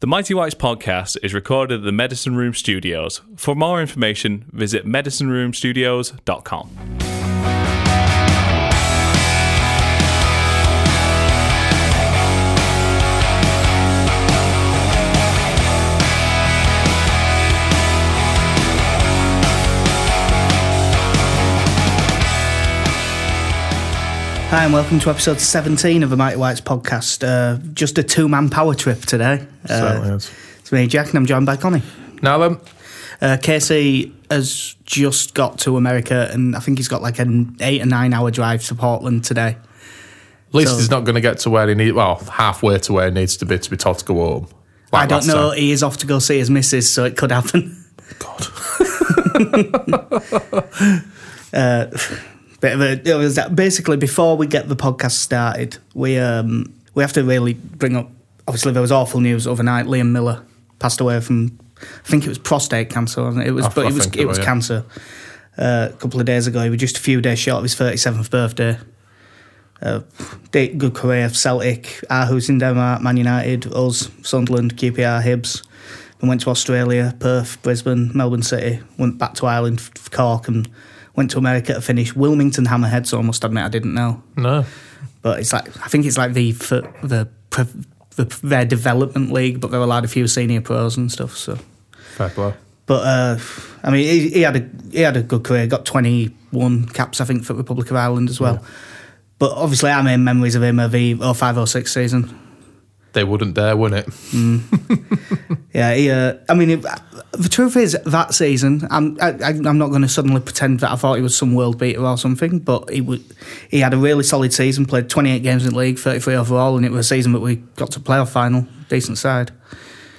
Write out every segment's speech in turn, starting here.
The Mighty Whites podcast is recorded at the Medicine Room Studios. For more information, visit medicineroomstudios.com. Hi, and welcome to episode 17 of the Mighty Whites podcast. Uh, just a two man power trip today. Uh, Certainly is. It's me, Jack, and I'm joined by Connie. Now then, Uh, Casey has just got to America, and I think he's got like an eight or nine hour drive to Portland today. at least So- he's not going to get to where he needs. Well, halfway to where he needs to be to be told to go home. Like I don't know. time. He is off to go see his missus, so it could happen. God. Bit of a, it was that- basically before we get the podcast started, we um, we have to really bring up. Obviously, there was awful news overnight. Liam Miller passed away from, I think it was prostate cancer. Wasn't it? it was, I- but I it was it it was yeah. cancer. Uh, a couple of days ago, he was just a few days short of his thirty seventh birthday. Uh, good career, Celtic, Aarhus in Denmark, Man United, us, Sunderland, QPR, Hibs. Then went to Australia, Perth, Brisbane, Melbourne City. Went back to Ireland, Cork, and went to America to finish Wilmington Hammerhead. So I must admit I didn't know, No. but it's like I think it's like the for the the their development league, but they're allowed a few senior pros and stuff. So, Fair play. but uh, I mean, he, he had a he had a good career. Got twenty one caps, I think, for Republic of Ireland as well. But obviously, our main memories of him are the 05 06 season. They wouldn't dare, win it? Yeah, he, uh, I mean, it, the truth is that season, I'm I, I- I'm not going to suddenly pretend that I thought he was some world beater or something, but he he had a really solid season, played 28 games in the league, 33 overall, and it was a season that we got to playoff final, decent side.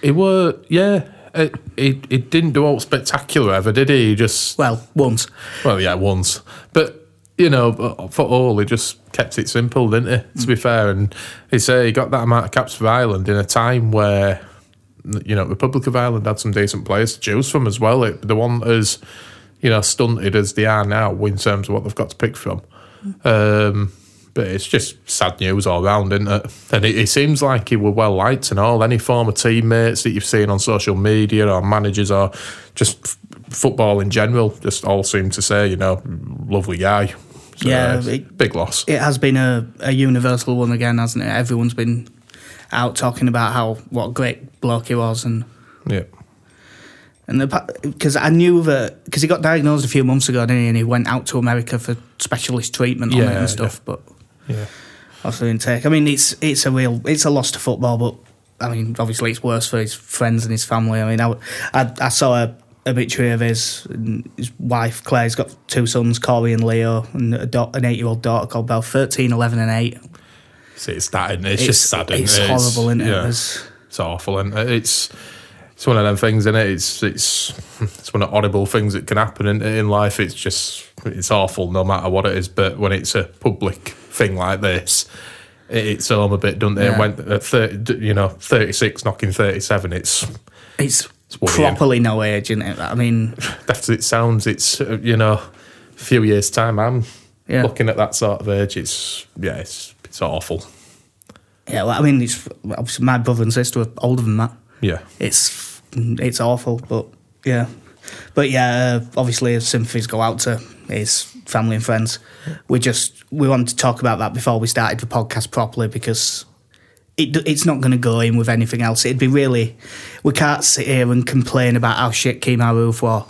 It were, yeah. It, it, it didn't do all spectacular ever, did he? He just, Well, once. well, yeah, once. But, you know, uh, for all, he just kept it simple, didn't he? To be mm. fair. And he say he got that amount of caps for Ireland in a time where, you know, Republic of Ireland had some decent players to choose from as well. It, the one as, you know, stunted as they are now in terms of what they've got to pick from. Mm. Um, but it's just sad news all round, isn't it? And it, it seems like he were well liked and all. Any former teammates that you've seen on social media or managers or just f- football in general, just all seem to say, you know, lovely guy. So, Yeah, uh, it- big loss. It has been a, a universal one again, hasn't it? Everyone's been out talking about how what a great bloke he was, and yeah. and because I knew that because he got diagnosed a few months ago, didn't he? And he went out to America for specialist treatment on it and stuff, but. Yeah. obviously didn't take. I mean, it's it's a real it's a loss to football, but I mean, obviously it's worse for his friends and his family. I mean, I I, I saw a obituary of his and his wife Claire's got two sons, Corey and Leo, and da- an eight year old daughter called Belle, 13, 11 and eight. See, it's that, it? It's, just sad. isn't It's it? horrible, isn't it? It's- It's awful, and it's it's one of them things, isn't it? It's it's it's one of the horrible things that can happen in, in life. It's just it's awful, no matter what it is. But when it's a public thing like this, it's home a bit, doesn't it? Yeah. When uh, at thirty, you know, thirty six knocking thirty seven, it's It's. Properly no age, isn't it? I mean, as it sounds. It's uh, you know, a few years time, I'm Yeah. looking at that sort of age. It's yeah, it's it's awful. yeah. Well, I mean, it's obviously my brother and sister are older than that. Yeah, it's it's awful, but yeah, but yeah, uh, obviously sympathies go out to his family and friends. We just we wanted to talk about that before we started the podcast properly because it it's not going to go in with anything else. It'd be really we can't sit here and complain about how shit Kemar Roofe were.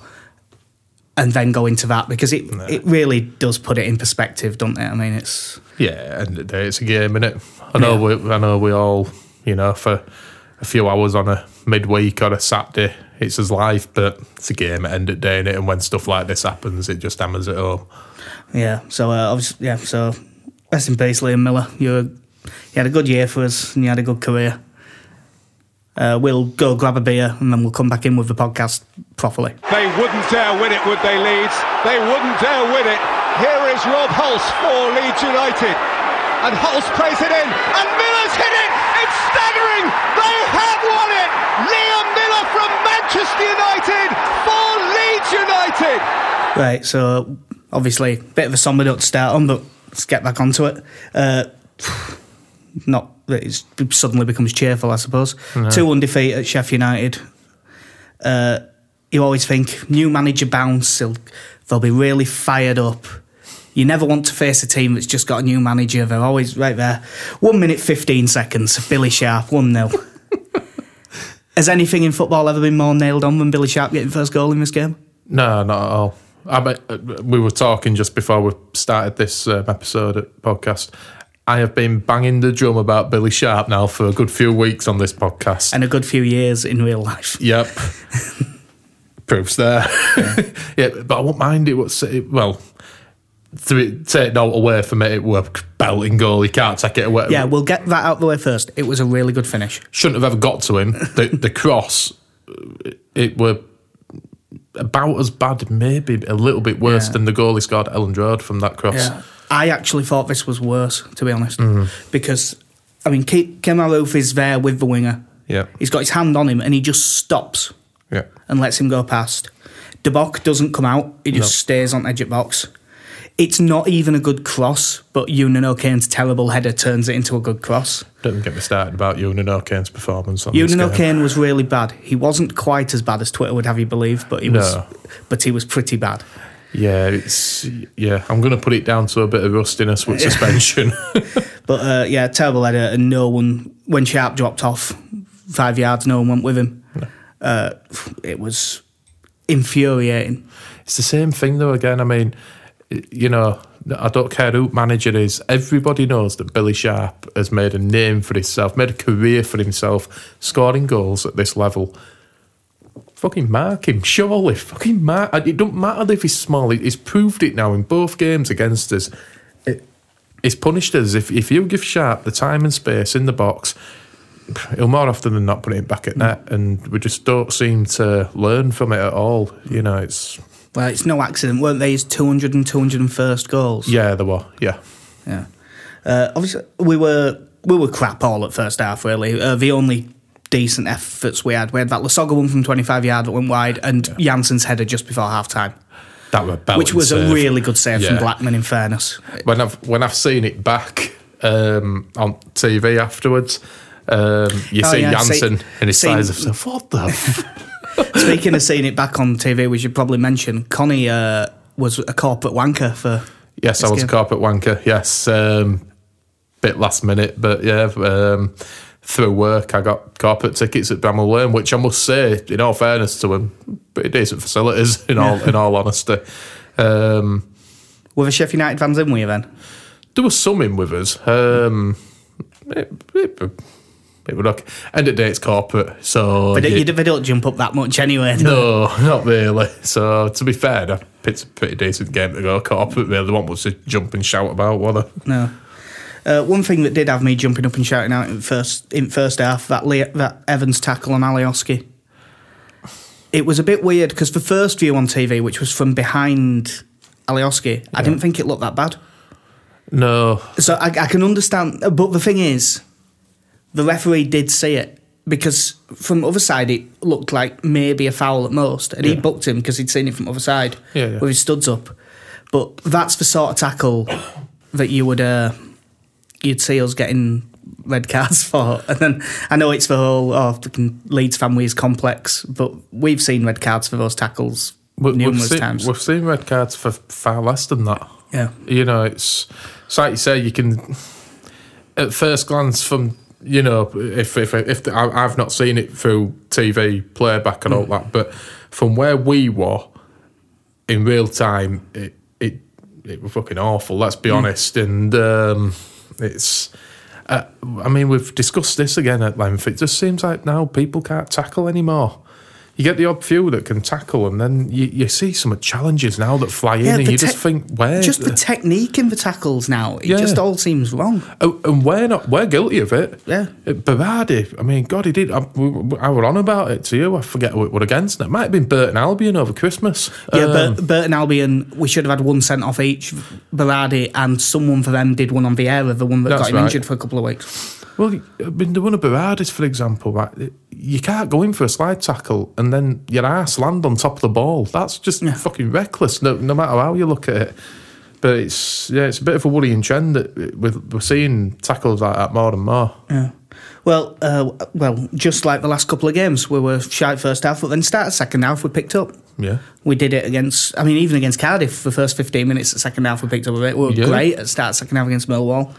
And then go into that because it it really does put it in perspective, don't it? I mean, it's Yeah, end of the day, it's a game, innit? I know Yeah. we, I know we all, you know, for a few hours on a midweek or a Saturday, it's as life, but it's a game at end of day, innit? And when stuff like this happens, it just hammers it home. Yeah. So uh, yeah. So rest in peace, Liam Miller. You were, you had a good year for us, and he had a good career. Uh, we'll go grab a beer, and then we'll come back in with the podcast properly. They wouldn't dare win it, would they, Leeds? They wouldn't dare win it. Here is Rob Hulse for Leeds United. And Hulse plays it in, and Miller's hit it! It's staggering! They have won it! Liam Miller from Manchester United for Leeds United! Right. So obviously, a bit of a somber note to start on, but let's get back onto it. Uh, Not that it suddenly becomes cheerful, I suppose. Two one defeat at Sheffield United. Uh, you always think new manager bounce. They'll, be really fired up. You never want to face a team that's just got a new manager. They're always right there. One minute fifteen seconds. Billy Sharp one 0 Has anything in football ever been more nailed on than Billy Sharp getting first goal in this game? No, not at all. I bet, uh, we were talking just before we started this um, episode of podcast. I have been banging the drum about Billy Sharp now for a good few weeks on this podcast. And a good few years in real life. Yep. Proofs there. Yeah. but I won't mind it. Was well, to take no away from it, it were belting goal. You can't take it away. Yeah, we'll get that out of the way first. It was a really good finish. shouldn't have ever got to him. The the cross, it were about as bad, maybe a little bit worse Yeah. than the goal he scored Elland Road from that cross. Yeah. I actually thought this was worse, to be honest, Mm-hmm. because I mean, Ke- Kemal is there with the winger. Yeah. He's got his hand on him, and he just stops Yeah. and lets him go past. De Bock doesn't come out; he just No. stays on edge of box. It's not even a good cross, but Eunan O'Kane's terrible header turns it into a good cross. Don't get me started about Eunan O'Kane's performance on game. O'Kane was really bad. He wasn't quite as bad as Twitter would have you believe, but he was, No. but he was pretty bad. Yeah, it's yeah. I'm going to put it down to a bit of rustiness with suspension. But uh, yeah, terrible header, and no one when Sharp dropped off five yards, no one went with him. Uh, it was infuriating. It's the same thing though. Again, I mean, you know, I don't care who manager is. Everybody knows that Billy Sharp has made a name for himself, made a career for himself, scoring goals at this level. Fucking mark him, surely. Fucking mark. It don't matter if he's small. He's proved it now in both games against us. It, it's punished us. If if you give Sharp the time and space in the box, he'll more often than not put it back at net, and we just don't seem to learn from it at all. You know, it's Well, it's no accident, weren't they? His 200 and 201st goals. Yeah, there were. Yeah. Yeah. Uh, obviously, we were we were crap all at first half. Really, uh, the only decent efforts we had, we had that Lasogga one from 25 yard that went wide, and Jansson's header just before half time, That were which was save. a really good save from Blackman. In fairness, When I've when I've seen it back um, on TV afterwards, um, you Oh, see yeah, Jansson see- and his see- size of stuff. What the? F-? Speaking of seeing it back on TV, we should probably mention Connie uh, was a corporate wanker for. yes, I was a game. carpet wanker. Yes, um, bit last minute, but yeah. Um, through work, I got carpet tickets at Bramall Lane, which I must say, in all fairness to him, pretty decent facilities. In all in all honesty, um, Were the Sheffield United fans in with you then? there was some in with us. Um, it, it, it would okay. End of the day, it's corporate, so But you- they don't jump up that much anyway. no, not really. So to be fair, I picked a pretty decent game to go. Corporate really the one was to jump and shout about, were they? they? No. Uh, one thing that did have me jumping up and shouting out in first in first half that Le- that Evans tackle on Alioski. It was a bit weird because the first view on TV, which was from behind Alioski, I didn't think it looked that bad. No, So I, I can understand, but the thing is, the referee did see it because from the other side it looked like maybe a foul at most, and he booked him because he'd seen it from the other side Yeah, yeah. with his studs up. But that's the sort of tackle that you would uh, you'd see us getting red cards for, and then I know it's the whole oh Leeds family is complex, but we've seen red cards for those tackles we, we've numerous seen, times. we've seen red cards for far less than that. Yeah. You know, it's, it's like you say, you can at first glance from you know if if if the, I, I've not seen it through TV playback and all that, but from where we were in real time, it it it was fucking awful. Let's be honest, and um, it's. Uh, I mean, we've discussed this again at length. It just seems like now people can't tackle anymore. You get the odd few that can tackle, and then you, you see some challenges now that fly in, and the you just think, where? just the technique in the tackles now, it Yeah. just all seems wrong. Oh, and we're not we're guilty of it. Yeah. Uh, Berardi, I mean, God, he did. I, we, I were on about it to you. I forget what it were against. It might have been Burton Albion over Christmas. Yeah, Um, but Burton Albion, we should have had one sent off each. Berardi and someone for them did one on Vieira, the one that got him right. injured for a couple of weeks. Well, I mean, the one of Berardi's, for example, right, you can't go in for a slide tackle and then your ass land on top of the ball. That's just fucking reckless, no, no matter how you look at it. But it's yeah, it's a bit of a worrying trend that we're, we're seeing tackles like that more and more. Yeah. Well, uh, well, just like the last couple of games, we were shy first half, but then started second half, we picked up. Yeah, We did it against, I mean, even against Cardiff, the first 15 minutes, the second half, we picked up a bit. We were Yeah. great at start second half against Millwall.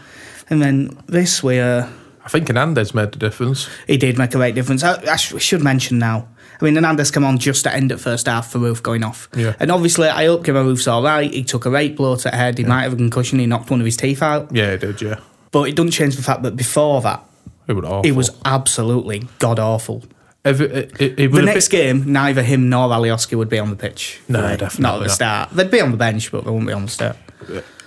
And then this, we, uh, I think Hernandez made the difference. he did make a great difference. I, I sh- should mention now. I mean, Hernandez come on just at end at first half for Roofe going off. Yeah. And obviously, I hope Kemar Roofe's all right. He took a right blow to the head. He might have a concussion. He knocked one of his teeth out. Yeah, he did. Yeah, But it doesn't change the fact that before that, it was awful. it was absolutely god awful. It, it, it The next bit- game, neither him nor Alioski would be on the pitch. No, Right. definitely Not at the not. start. They'd be on the bench, but they wouldn't be on the start.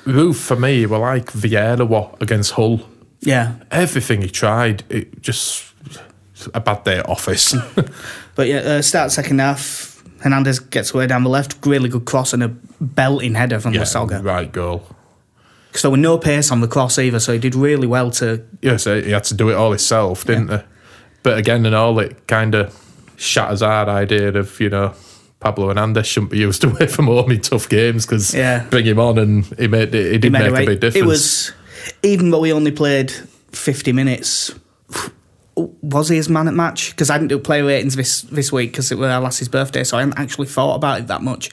Roofe for me were like Vieira were against Hull. Yeah. Everything he tried, it just a bad day at office. But yeah, uh, start second half. Hernandez gets away down the left. Really good cross and a belting header from yeah, Lasogga. right goal. Because there were no pace on the cross either, so he did really well to. Yes, he had to do it all himself, didn't he? But again, and all it kind of shatters our idea of you know Pablo Hernandez shouldn't be used away from home in tough games because Yeah. bring him on and he made it. He did made make a, right- big difference. It was, even though he only played 50 minutes, was he his man at match? Because I didn't do player ratings this, this week because it was our lass's birthday, so I hadn't actually thought about it that much.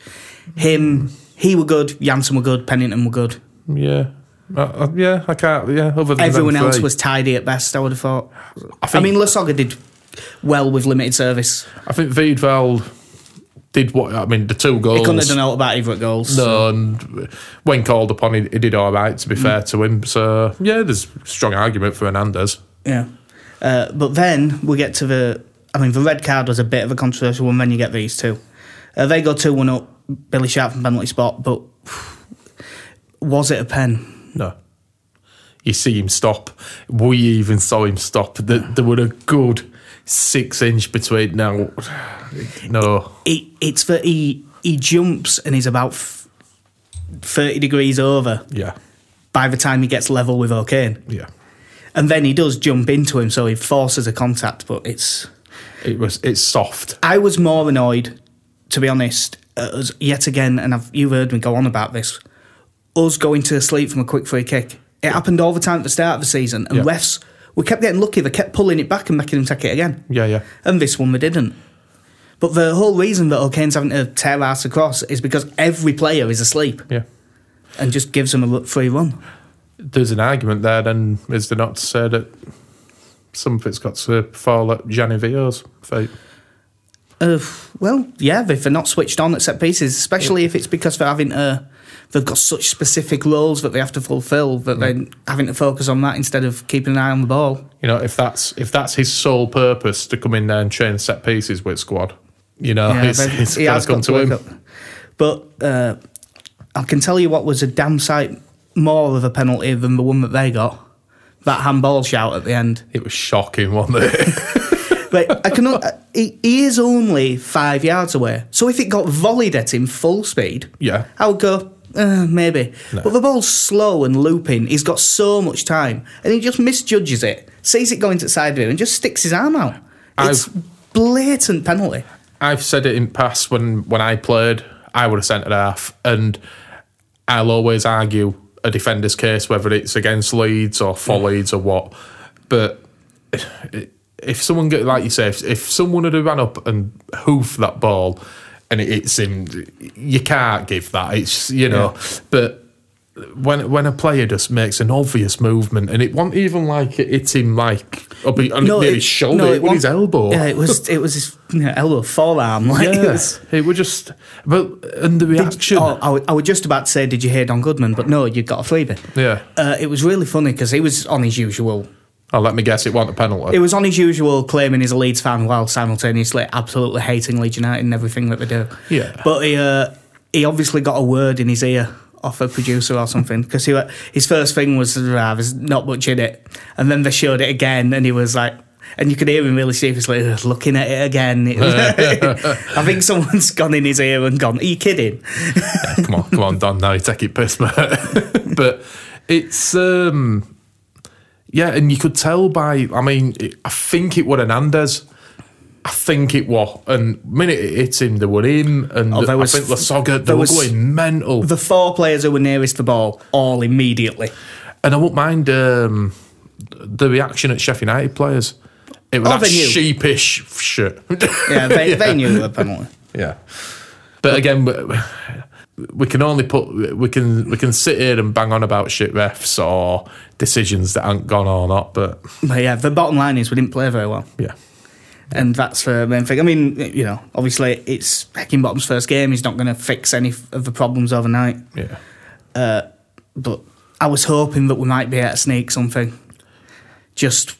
Him, he were good, Jansson were good, Pennington were good. yeah, uh, uh, yeah. I can't. Yeah, other than Everyone else was tidy at best, I would have thought. I, think- I mean, Lasogga did well with limited service. I think Wiedwald did what I mean. The two goals. He couldn't have done out about either goals. No, and when called upon, he, he did all right. To be fair to him, so yeah, there's strong argument for Hernandez. Yeah. Uh, but then we get to the. I mean, the red card was a bit of a controversial one. Then you get these two. Uh, they go 2 1 up, Billy Sharp from penalty spot, but was it a pen? No. You see him stop. We even saw him stop. There, there were a good six inch between. Now, no. It, it's that he, he jumps and he's about f- 30 degrees over Yeah. by the time he gets level with O'Kane. Yeah. And then he does jump into him, so he forces a contact, but it's. It was. It's soft. I was more annoyed, to be honest, as yet again, and I've, you've heard me go on about this, us going to sleep from a quick free kick. It happened all the time at the start of the season, and Yeah. refs, we kept getting lucky. They kept pulling it back and making him take it again. Yeah, yeah. And this one, they didn't. But the whole reason that O'Kane's having to tear ass across is because every player is asleep Yeah. and just gives them a free run. There's an argument there, then, is there not to say that some of it's got to fall at Gianni Vio's fate? Uh, well, yeah, if they're not switched on at set pieces, especially if it's because they're having to, they've got such specific roles that they have to fulfil that they're having to focus on that instead of keeping an eye on the ball. You know, if that's if that's his sole purpose to come in there and train set pieces with squad, you know, yeah, it's, it's he has to come got to him. up. But uh, I can tell you what was a damn sight more of a penalty than the one that they got. That handball shout at the end. It was shocking, wasn't it? But I can. uh, He, he is only five yards away. So if it got volleyed at him full speed, Yeah. I would go uh, maybe. But the ball's slow and looping. He's got so much time, and he just misjudges it, sees it going to the side of him, and just sticks his arm out. It's I've- blatant penalty. I've said it in past when when I played, I would have centre half, and I'll always argue a defender's case whether it's against Leeds or for Leeds or what. But if someone get like you say, if, if someone had ran up and hoofed that ball and it hits him, you can't give that. It's you know, but. When when a player just makes an obvious movement and it wasn't even like it hit him like up on near it- his shoulder, it, was his elbow. Yeah, it was. It was his you know, elbow forearm. Like it Yeah, was. it was just, but and the reaction. Oh, I, I was just about to say, did you hear Don Goodman? But no, you got a freebie. Yeah. Uh, it was really funny because he was on his usual. Oh, let me guess, it wasn't a penalty. It was on his usual claiming he's a Leeds fan while simultaneously absolutely hating Leeds United and everything that they do. Yeah. But he uh, he obviously got a word in his ear off a producer or something because he his first thing was ah, there's not much in it, and then they showed it again, and he was like. And you could hear him really seriously looking at it again. I think someone's gone in his ear and gone, Are you kidding? come on, come on, Don. Now you take it piss, mate. but it's um, yeah, and you could tell by. I mean, I think it was Hernandez I think it was. And the minute it hit him, they were in. And Oh, there I was- think Lasogga, they there were was- going mental. The four players who were nearest the ball, all immediately. and I won't mind um, the reaction at Sheffield United players. It was Oh, that sheepish shit. Yeah, they, they knew the penalty. Yeah, but again, we- we can only put we can we can sit here and bang on about shit refs or decisions that aren't gone or not. But But yeah, the bottom line is we didn't play very well. yeah, And that's the main thing. I mean, you know, obviously it's Heckingbottom's first game. He's not going to fix any of the problems overnight. yeah, But I was hoping that we might be able to sneak something. Just,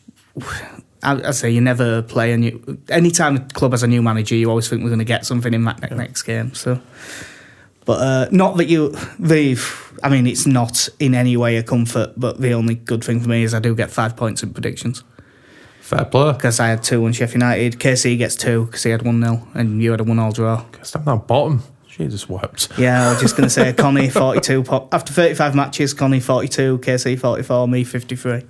I, I say, you never play a new. Anytime a club has a new manager, you always think we're going to get something in that ne- next game. So, but uh, not that you, the. I mean, it's not in any way a comfort. But the only good thing for me is I do get five points in predictions fair play. because I had two on Sheffield United. KC gets two because he had one 0 and you had a one all draw. Stand down bottom. Jesus wept. Yeah, I was just going to say Connie 42. po- After 35 matches, Connie 42, KC 44, me 53.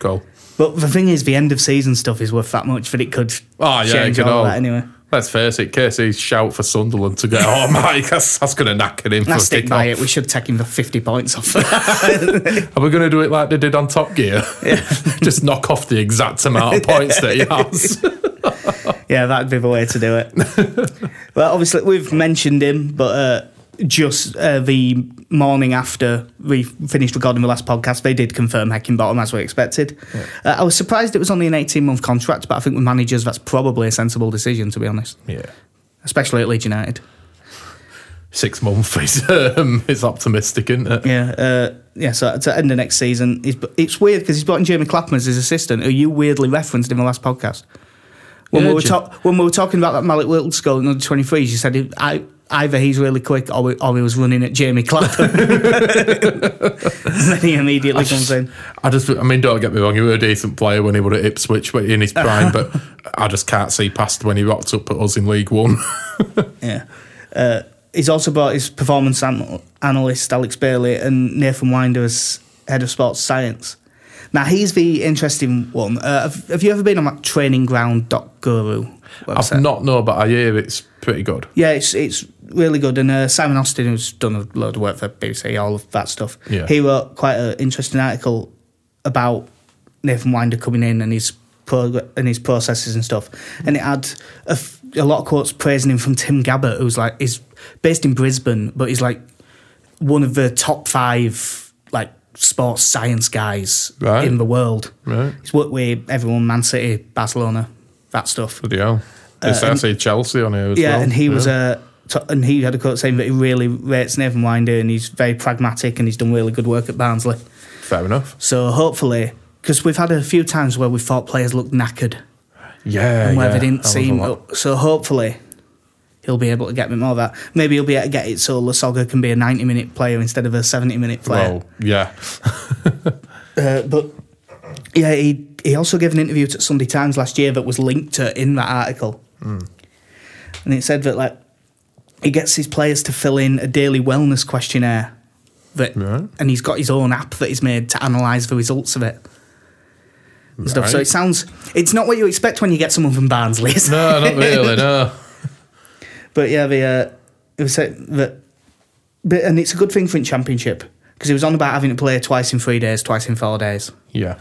Go. But the thing is, the end of season stuff is worth that much that it could Oh yeah, change it all. that anyway. Let's face it, Casey's shout for Sunderland to get. Oh my, that's, that's going to knacker him for I stick by off. it. We should take him the 50 points off. Are we going to do it like they did on Top Gear? Just knock off the exact amount of points that he has. yeah, that'd be the way to do it. well, obviously, we've mentioned him, but uh, just uh, the morning after we finished recording the last podcast, they did confirm Heckingbottom as we expected. Uh, I was surprised it was only an 18 month contract, but I think with managers, that's probably a sensible decision, to be honest, yeah. especially at Leeds United. Six months is, um, is optimistic, isn't it? Yeah, uh, yeah. So to end the next season, it's weird because he's brought in Jamie Clapham as his assistant, who you weirdly referenced in the last podcast. When Yeah, we were talk, when we were talking about that Malik Wilton goal in under twenty threes, you said I, either he's really quick or, we, or he was running at Jamie Clapham. and then he immediately comes in. I just, I mean, don't get me wrong, he was a decent player when he was at Ipswich in his prime, but I just can't see past when he rocked up at us in League One. Yeah. Uh, he's also brought his performance an- analyst Alex Bailey and Nathan Winder as head of sports science. Now he's the interesting one. Uh, have, have you ever been on that trainingground.guru website? I've not know, but I hear it's pretty good. Yeah, it's it's really good. And uh, Simon Austin, who's done a load of work for BBC, all of that stuff, Yeah. he wrote quite an interesting article about Nathan Winder coming in and his prog- and his processes and stuff. And it had a, f- a lot of quotes praising him from Tim Gabbett, who's like is based in Brisbane, but he's like one of the top five like sports science guys Right. in the world. Right. He's worked with everyone, Man City, Barcelona, that stuff. Bloody hell. Yes, I see Chelsea on here as Uh, Yeah, well. and he was a. and he had a quote saying that he really rates Nathan Winder and he's very pragmatic and he's done really good work at Barnsley. Fair enough. So hopefully, because we've had a few times where we thought players looked knackered Yeah, and where yeah, they didn't that seem. lot. So hopefully, he'll be able to get me more of that. Maybe he'll be able to get it so Lasogga can be a 90 minute player instead of a 70 minute player. Well, yeah. Uh, but yeah, he he also gave an interview to Sunday Times last year that was linked to in that article, and it said that like he gets his players to fill in a daily wellness questionnaire, that Right. and he's got his own app that he's made to analyse the results of it. And Stuff. So it sounds it's not what you expect when you get someone from Barnsley. No, not really, no. But yeah, the uh, it was said that, but and it's a good thing for in championship because he was on about having to play twice in three days, twice in four days. Yeah.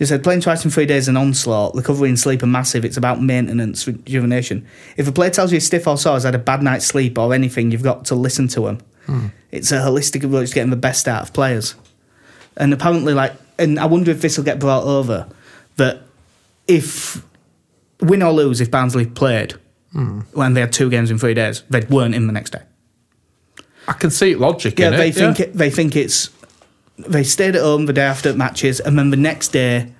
He said playing twice in three days is an onslaught. Recovery and sleep are massive. It's about maintenance, rejuvenation. If a player tells you he's stiff or sore, has had a bad night's sleep or anything, you've got to listen to him. Hmm. It's a holistic approach to getting the best out of players. And apparently, like, and I wonder if this will get brought over that if win or lose, if Barnsley played hmm. when they had two games in three days, they weren't in the next day. I can see logic Yeah, in they it. think yeah. it, they think it's they stayed at home the day after matches, and then the next day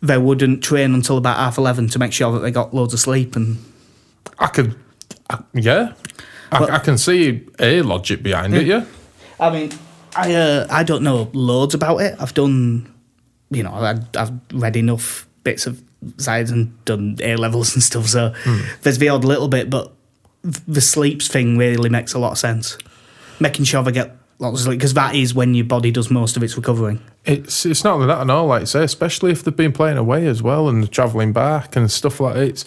they wouldn't train until about half eleven to make sure that they got loads of sleep. And I could, I, yeah. I, Well- I can see a logic behind it, yeah. I mean, I uh, I don't know loads about it. I've done, you know, I, I've read enough bits of science and done A levels and stuff. So there's the odd little bit, but the sleeps thing really makes a lot of sense. Making sure they get because that is when your body does most of its recovering. It's it's not that and all, like I say, especially if they've been playing away as well and travelling back and stuff like that. It's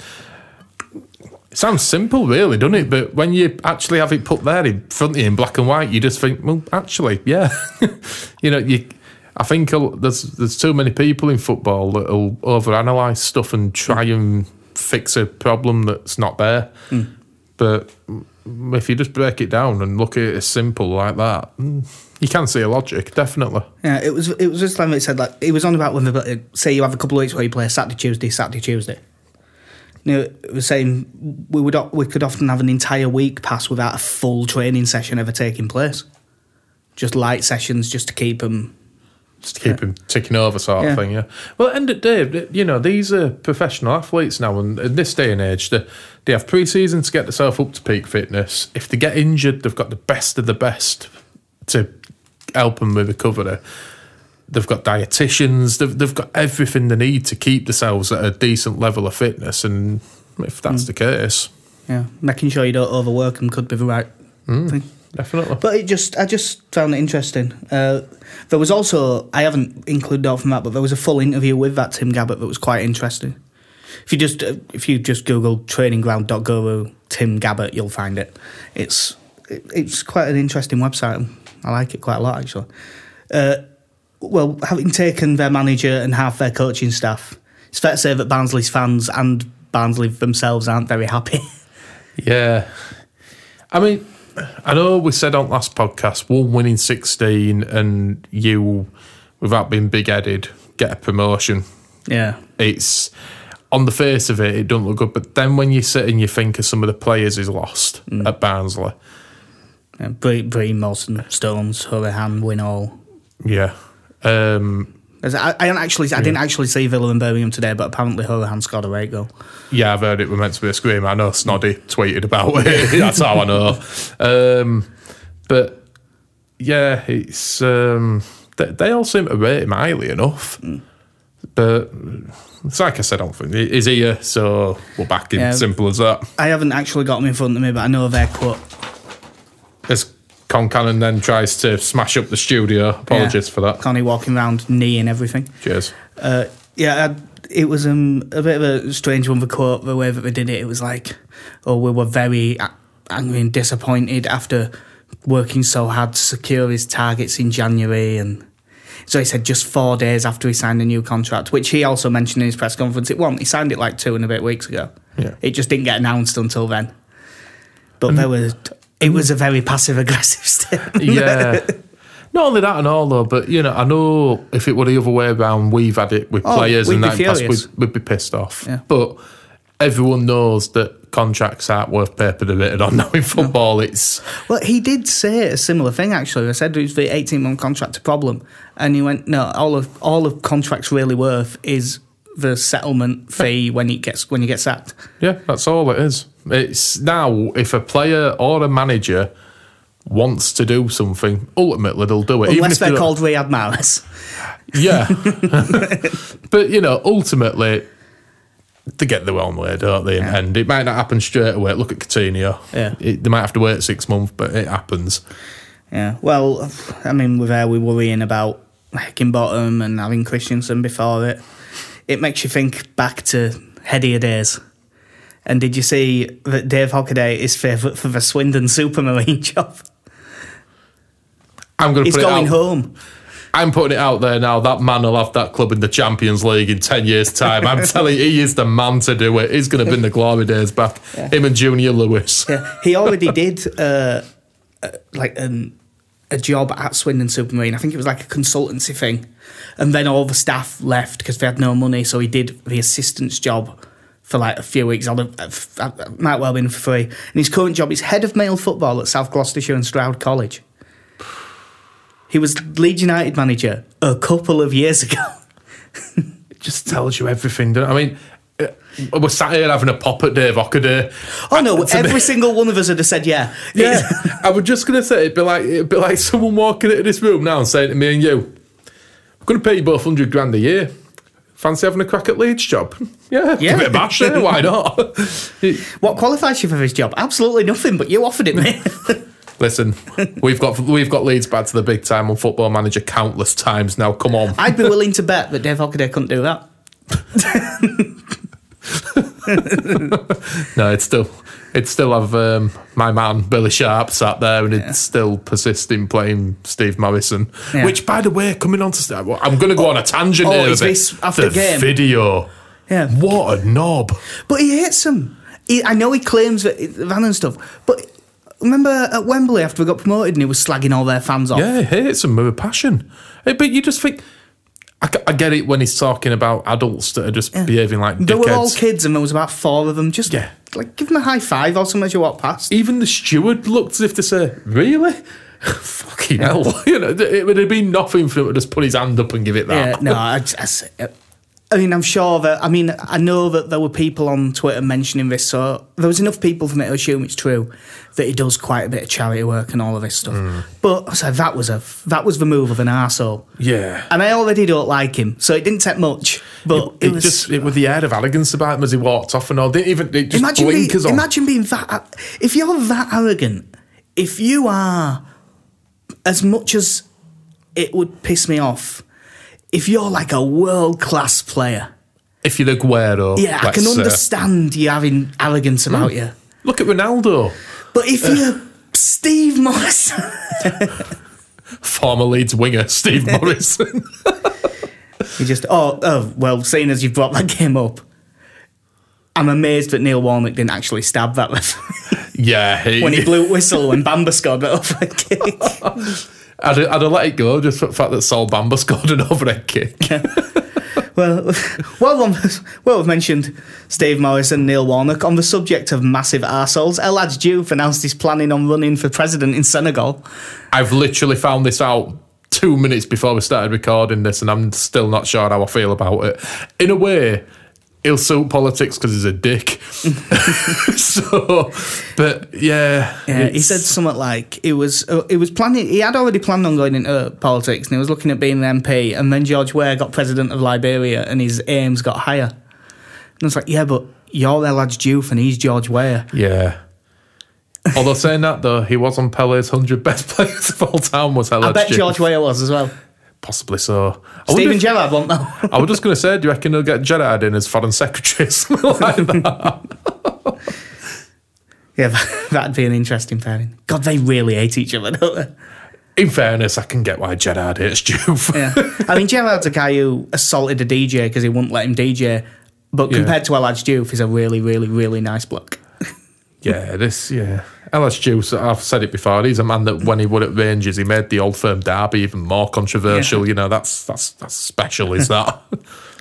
It sounds simple, really, doesn't it? But when you actually have it put there in front of you in black and white, you just think, well, actually, yeah. you know, you. I think there's there's too many people in football that'll overanalyze stuff and try and fix a problem that's not there. But mm, if you just break it down and look at it as simple like that, mm, you can see a logic, definitely. Yeah, it was it was just like it said like it was on about when the, say you have a couple of weeks where you play Saturday Tuesday Saturday Tuesday. You know, it was saying we would we could often have an entire week pass without a full training session ever taking place. Just light sessions, just to keep them. Just to keep him ticking over, sort Yeah. of thing. Yeah. Well, end of the day, you know, these are professional athletes now, and in this day and age, they, they have pre-season to get themselves up to peak fitness. If they get injured, they've got the best of the best to help them with recovery. They've got dietitians. They've they've got everything they need to keep themselves at a decent level of fitness. And if that's hmm. the case, Yeah, making sure you don't overwork them could be the right hmm. thing. Definitely. But it just, I just found it interesting. Uh, there was also, I haven't included all from that, but there was a full interview with that Tim Gabbett that was quite interesting. If you just, uh, if you just Google trainingground.guru Tim Gabbett, you'll find it. It's, it, it's quite an interesting website. I like it quite a lot actually. Uh, well, having taken their manager and half their coaching staff, it's fair to say that Barnsley's fans and Barnsley themselves aren't very happy. Yeah. I mean, I know we said on last podcast, one winning 16 and you, without being big headed, get a promotion. yeah. It's on the face of it, it doesn't look good. But then when you sit and you think of some of the players he's lost at Barnsley, yeah Bree, Bree, Mawson, Stones, Hourihane, Winnall. yeah. Um, I, I, don't actually, I didn't actually see Villa and Birmingham today, but apparently Hourihane scored a great goal. yeah, I've heard it was meant to be a scream. I know Snoddy tweeted about it. That's how I know. Um, but yeah, it's um, they, they all seem to rate him highly enough. But it's like I said, I don't think he's here, so we're back in. Yeah. Simple as that. I haven't actually got them in front of me, but I know quote. As Con Cannon then tries to smash up the studio. Apologies Yeah. for that. Connie walking around, knee and everything. Cheers. Uh, yeah, I, it was um, a bit of a strange one. The quote, the way that they did it, it was like, "Oh, we were very angry and disappointed after working so hard to secure his targets in January." And so he said just four days after he signed a new contract, which he also mentioned in his press conference. It won't. He signed it like two and a bit weeks ago. Yeah. It just didn't get announced until then. But there was. It was a very passive aggressive statement. Yeah. Not only that and all though, but you know, I know if it were the other way around, we've had it with Oh, players and that past, we'd, we'd be pissed off. Yeah. But everyone knows that contracts aren't worth paper written on. Now in football, it's Well, he did say a similar thing actually. I said, "Is the eighteen month contract a problem?" And he went, "No, all of all of contracts really worth is the settlement fee when it gets when you get sacked." yeah, that's all it is. It's now if a player or a manager wants to do something, ultimately they'll do it. Unless if they're called Riyad Mahrez. Yeah. but, you know, ultimately, they get their own way, don't they? Yeah. And it might not happen straight away. Look at Coutinho. Yeah. It, they might have to wait six months, but it happens. Yeah. Well, I mean, with we were worrying about Heckingbottom and having Christensen before it. It makes you think back to headier days. And did you see that Dave Hockaday is favourite for the Swindon Supermarine job? I'm going to He's put going it out. home. I'm putting it out there now. That man will have that club in the Champions League in 10 years' time. I'm telling you, he is the man to do it. He's going to bring the glory days back. Him and Junior Lewis. Yeah, he already did uh, uh, like an, a job at Swindon Supermarine. I think it was like a consultancy thing, and then all the staff left because they had no money. So he did the assistant's job for like a few weeks. On a, uh, uh, might well have been for free. And his current job is head of male football at South Gloucestershire and Stroud College. He was Leeds United manager a couple of years ago. It just tells you everything. Doesn't it? I mean, uh, we're sat here having a pop at Dave Ockaday. Oh no, every single one of us would have said yeah. Yeah, I was just gonna say it'd be like it'd be like someone walking into this room now and saying to me and you, "I'm gonna pay you both hundred grand a year. Fancy having a crack at Leeds job? Yeah, Yeah. give it a bash. eh? Why not? What qualifies you for this job? Absolutely nothing, but you offered it me. Listen, we've got we've got Leeds back to the big time on Football Manager countless times now. Come on, I'd be willing to bet that Dave Hockaday couldn't do that. no, it's still it'd still have um, my man Billy Sharp sat there, and it'd still persist in playing Steve Morison. Yeah. Which, by the way, coming on to st- I'm going to go on a tangent oh, here. bit. this after the game? video. Yeah. What a knob! But he hates them. He, I know he claims that Van and stuff, but remember at Wembley after we got promoted and he was slagging all their fans off. Yeah, he hates them with a passion. But you just think. I, I get it when he's talking about adults that are just behaving like They were all kids and there was about four of them. Just Yeah. like give them a high five or something as you walk past. Even the steward looked as if to say, "Really." Fucking hell! You know, it would have been nothing for him to just put his hand up and give it Yeah, that. no, I, just- I uh, mean, I'm sure that. I mean, I know that there were people on Twitter mentioning this, so there was enough people for me to assume it's true that he does quite a bit of charity work and all of this stuff. Mm. But I said that was a that was the move of an arsehole. Yeah. And I already don't like him, so it didn't take much. But it, it, was just it with the air of arrogance about him as he walked off and all. Didn't even it just imagine being, on. imagine being that. If you're that arrogant, if you are as much as it would piss me off, if you're like a world class player. if you're the Guero, Yeah, I can understand you having arrogance about hmm. you. Look at Ronaldo, But if uh. you're Steve Morison, former Leeds winger Steve Morison. you just oh oh well, seeing as you've brought that game up, I'm amazed that Neil Warnock didn't actually stab that referee yeah, he, when he blew whistle when Bamba scored that overhead kick. I'd, I'd have let it go just for the fact that Sol Bamba scored an overhead kick. Well, well, um, well, we've mentioned Steve Morris and Neil Warnock. On the subject of massive arseholes, El Hadj Diouf announced he's planning on running for president in Senegal. I've literally found this out two minutes before we started recording this, and I'm still not sure how I feel about it. In a way, he'll suit politics because he's a dick. so, but yeah, Yeah, he said something like it was uh, it was planning. He had already planned on going into politics, and he was looking at being an MP. And then George Weah got president of Liberia, and his aims got higher. And I was like, yeah, but you're El lad's Diouf, and he's George Weah. Yeah. Although saying that though, he was on Pele's hundred best players of all time. Was I bet George Weah was as well. Possibly so. I, Stephen if- Gerrard won't know. I was just going to say, do you reckon he'll get Gerrard in as foreign secretary something like that? yeah, that, that'd be an interesting pairing. God, they really hate each other, don't they? In fairness, I can get why Gerrard hates Juve. Yeah. I mean, Gerrard's a guy who assaulted a DJ because he wouldn't let him DJ. But Yeah. compared to El Hadj Diouf, he's a really, really, really nice bloke. Yeah, this, yeah. LS Juice, I've said it before, he's a man that when he won at Rangers, he made the old firm derby even more controversial. Yeah. You know, that's that's that's special, is that?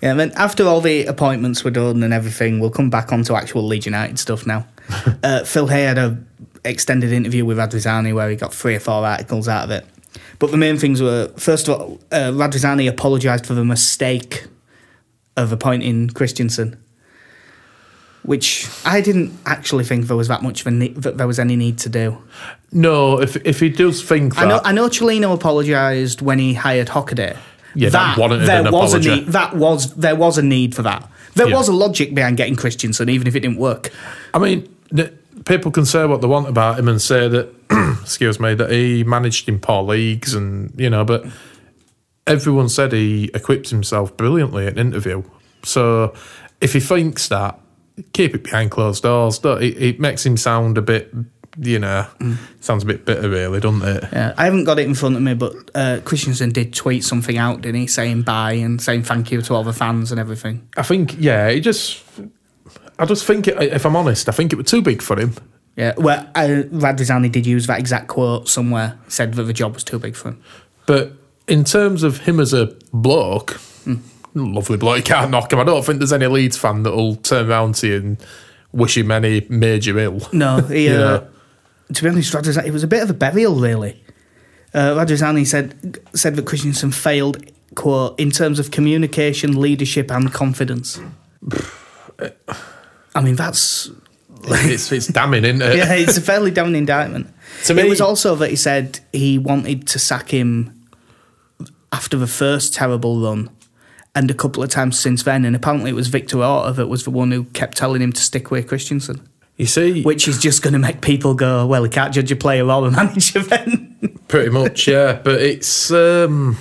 Yeah, and then after all the appointments were done and everything, we'll come back onto actual Leeds United stuff now. uh, Phil Hay had a extended interview with Radrizzani where he got three or four articles out of it. But the main things were first of all, uh, Radrizzani apologised for the mistake of appointing Christensen, which I didn't actually think there was that much of a ne- that there was any need to do. no, if if he does think that, I know, I know Cellino apologised when he hired Hockaday. Yeah, that warranted there an was apology. a need. That was there was a need for that. There Yeah. was a logic behind getting Christensen, even if it didn't work. I mean, the, people can say what they want about him and say that, excuse me, that he managed in poor leagues and, you know, but everyone said he equipped himself brilliantly at an interview. So if he thinks that, keep it behind closed doors. Don't, it, it makes him sound a bit, you know, sounds a bit bitter, really, doesn't it? Yeah, I haven't got it in front of me, but uh, Christensen did tweet something out, didn't he, saying bye and saying thank you to all the fans and everything. I think, yeah, it just, I just think, it, if I'm honest, I think it was too big for him. Yeah, well, uh, Radrizzani did use that exact quote somewhere. Said that the job was too big for him. But in terms of him as a bloke, lovely bloke, can't knock him. I don't think there's any Leeds fan that'll turn around to you and wish him any major ill. No, he, You uh, know. to be honest, it was a bit of a burial, really. Uh, said said that Christensen failed, quote, in terms of communication, leadership, and confidence. I mean, that's It's, it's damning, isn't it? yeah, it's a fairly damning indictment. To me, it was also that he said he wanted to sack him after the first terrible run and a couple of times since then. And apparently, it was Victor Orta that was the one who kept telling him to stick with Christensen, You see, which is just going to make people go, well, he can't judge a player or a manager then. pretty much, yeah. But it's. um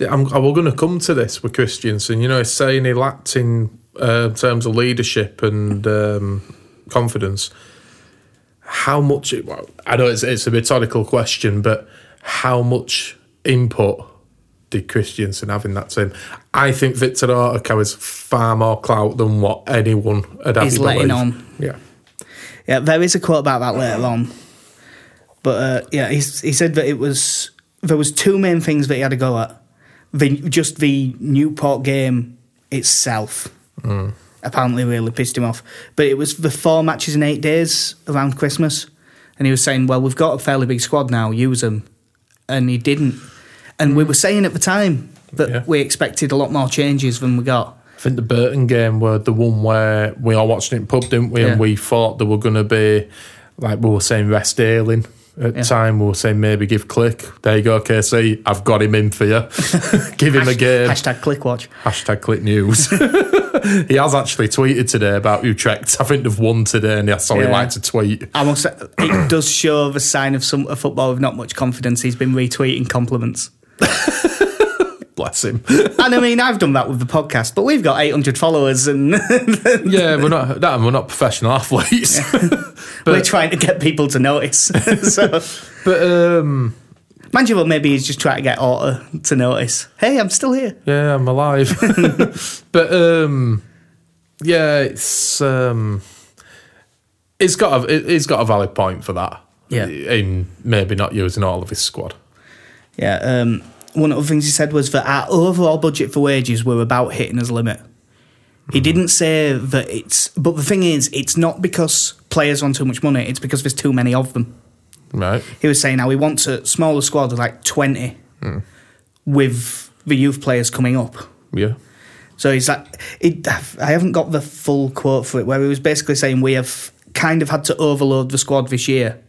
I'm, I was going to come to this with Christensen. You know, he's saying he lacked in uh, terms of leadership and um, confidence, how much? Well, I know it's, it's a rhetorical question, but how much input did Christensen have in that team? I think Victor Orta carries far more clout than what anyone had He's ever letting believed. on. Yeah. Yeah, there is a quote about that later on. But uh, yeah, he's, he said that it was there was two main things that he had to go at. The, just the Newport game itself apparently really pissed him off. But it was the four matches in eight days around Christmas, and he was saying, "Well, we've got a fairly big squad now. Use them," and he didn't. And we were saying at the time that Yeah. we expected a lot more changes than we got. I think the Burton game were the one where we all watched it in pub, didn't we? Yeah. And we thought there were going to be, like we were saying, rest Ayling at the Yeah. time. We were saying maybe give Klich. There you go, KC. I've got him in for you. give him a game. Hashtag Klich watch. Hashtag Klich News. he has actually tweeted today about Utrecht. I think they've won today, and that's all he liked to tweet. I must say, it does show the sign of some a football with not much confidence. He's been retweeting compliments. Bless him. And I mean, I've done that with the podcast, but we've got 800 followers and yeah, we're not. That, we're not professional athletes. we're trying to get people to notice. so, but um, mind you, well, maybe he's just trying to get Orta to notice. Hey, I'm still here. Yeah, I'm alive. but um, yeah, it's um, it's got a, it- it's got a valid point for that. Yeah. in maybe not using all of his squad. Yeah. Um, one of the things he said was that our overall budget for wages were about hitting his limit. He didn't say that it's, but the thing is, it's not because players want too much money. It's because there's too many of them. Right? He was saying how he wants a smaller squad of like 20 with the youth players coming up. Yeah. So he's like, it, I haven't got the full quote for it, where he was basically saying we have kind of had to overload the squad this year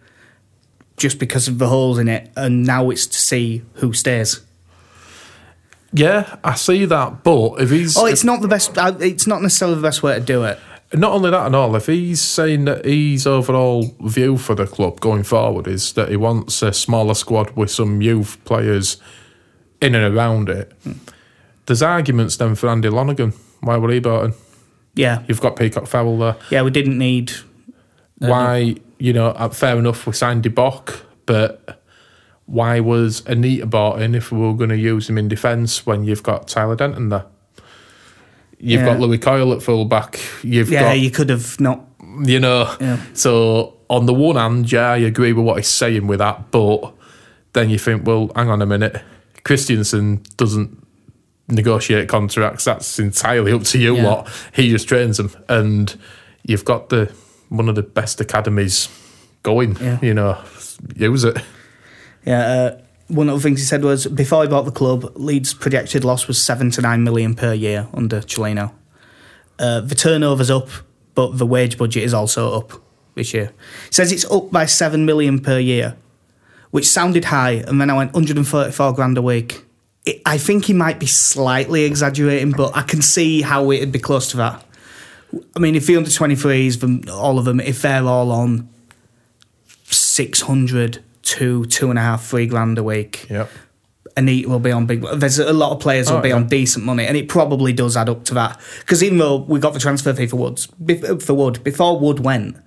just because of the holes in it, and now it's to see who stays. Yeah, I see that. But if he's Oh, it's not the best. It's not necessarily the best way to do it. not only that and all, if he's saying that his overall view for the club going forward is that he wants a smaller squad with some youth players in and around it, there's arguments then for Andy Lonergan. Why were he brought in? Yeah, You've got Peacock Farrell there. yeah. We didn't need. Um, why you know uh, fair enough we signed De Bock, but why was Anita bought in if we were going to use him in defence when you've got Tyler Denton there? You've Yeah. got Lewie Coyle at fullback. You've Yeah, got you could have not. you know. Yeah. So on the one hand, yeah, I agree with what he's saying with that, but then you think, well, hang on a minute, Christiansen doesn't negotiate contracts. That's entirely up to you Yeah. lot. He just trains them, and you've got the one of the best academies going. Yeah. You know, use it. Yeah. Uh, one of the things he said was before he bought the club, Leeds' projected loss was seven to nine million per year under Cellino. Uh, the turnover's up, but the wage budget is also up this year. He says it's up by seven million per year, which sounded high, and then I went 134 grand a week. It, I think he might be slightly exaggerating, but I can see how it'd be close to that. I mean, if the under 23s, them, all of them, if they're all on 600 to two and a half, three grand a week, Yep. Anita will be on big. There's a lot of players will Oh, be yeah. on decent money, and it probably does add up to that. Because even though we got the transfer fee for Woods, for Wood before Wood went,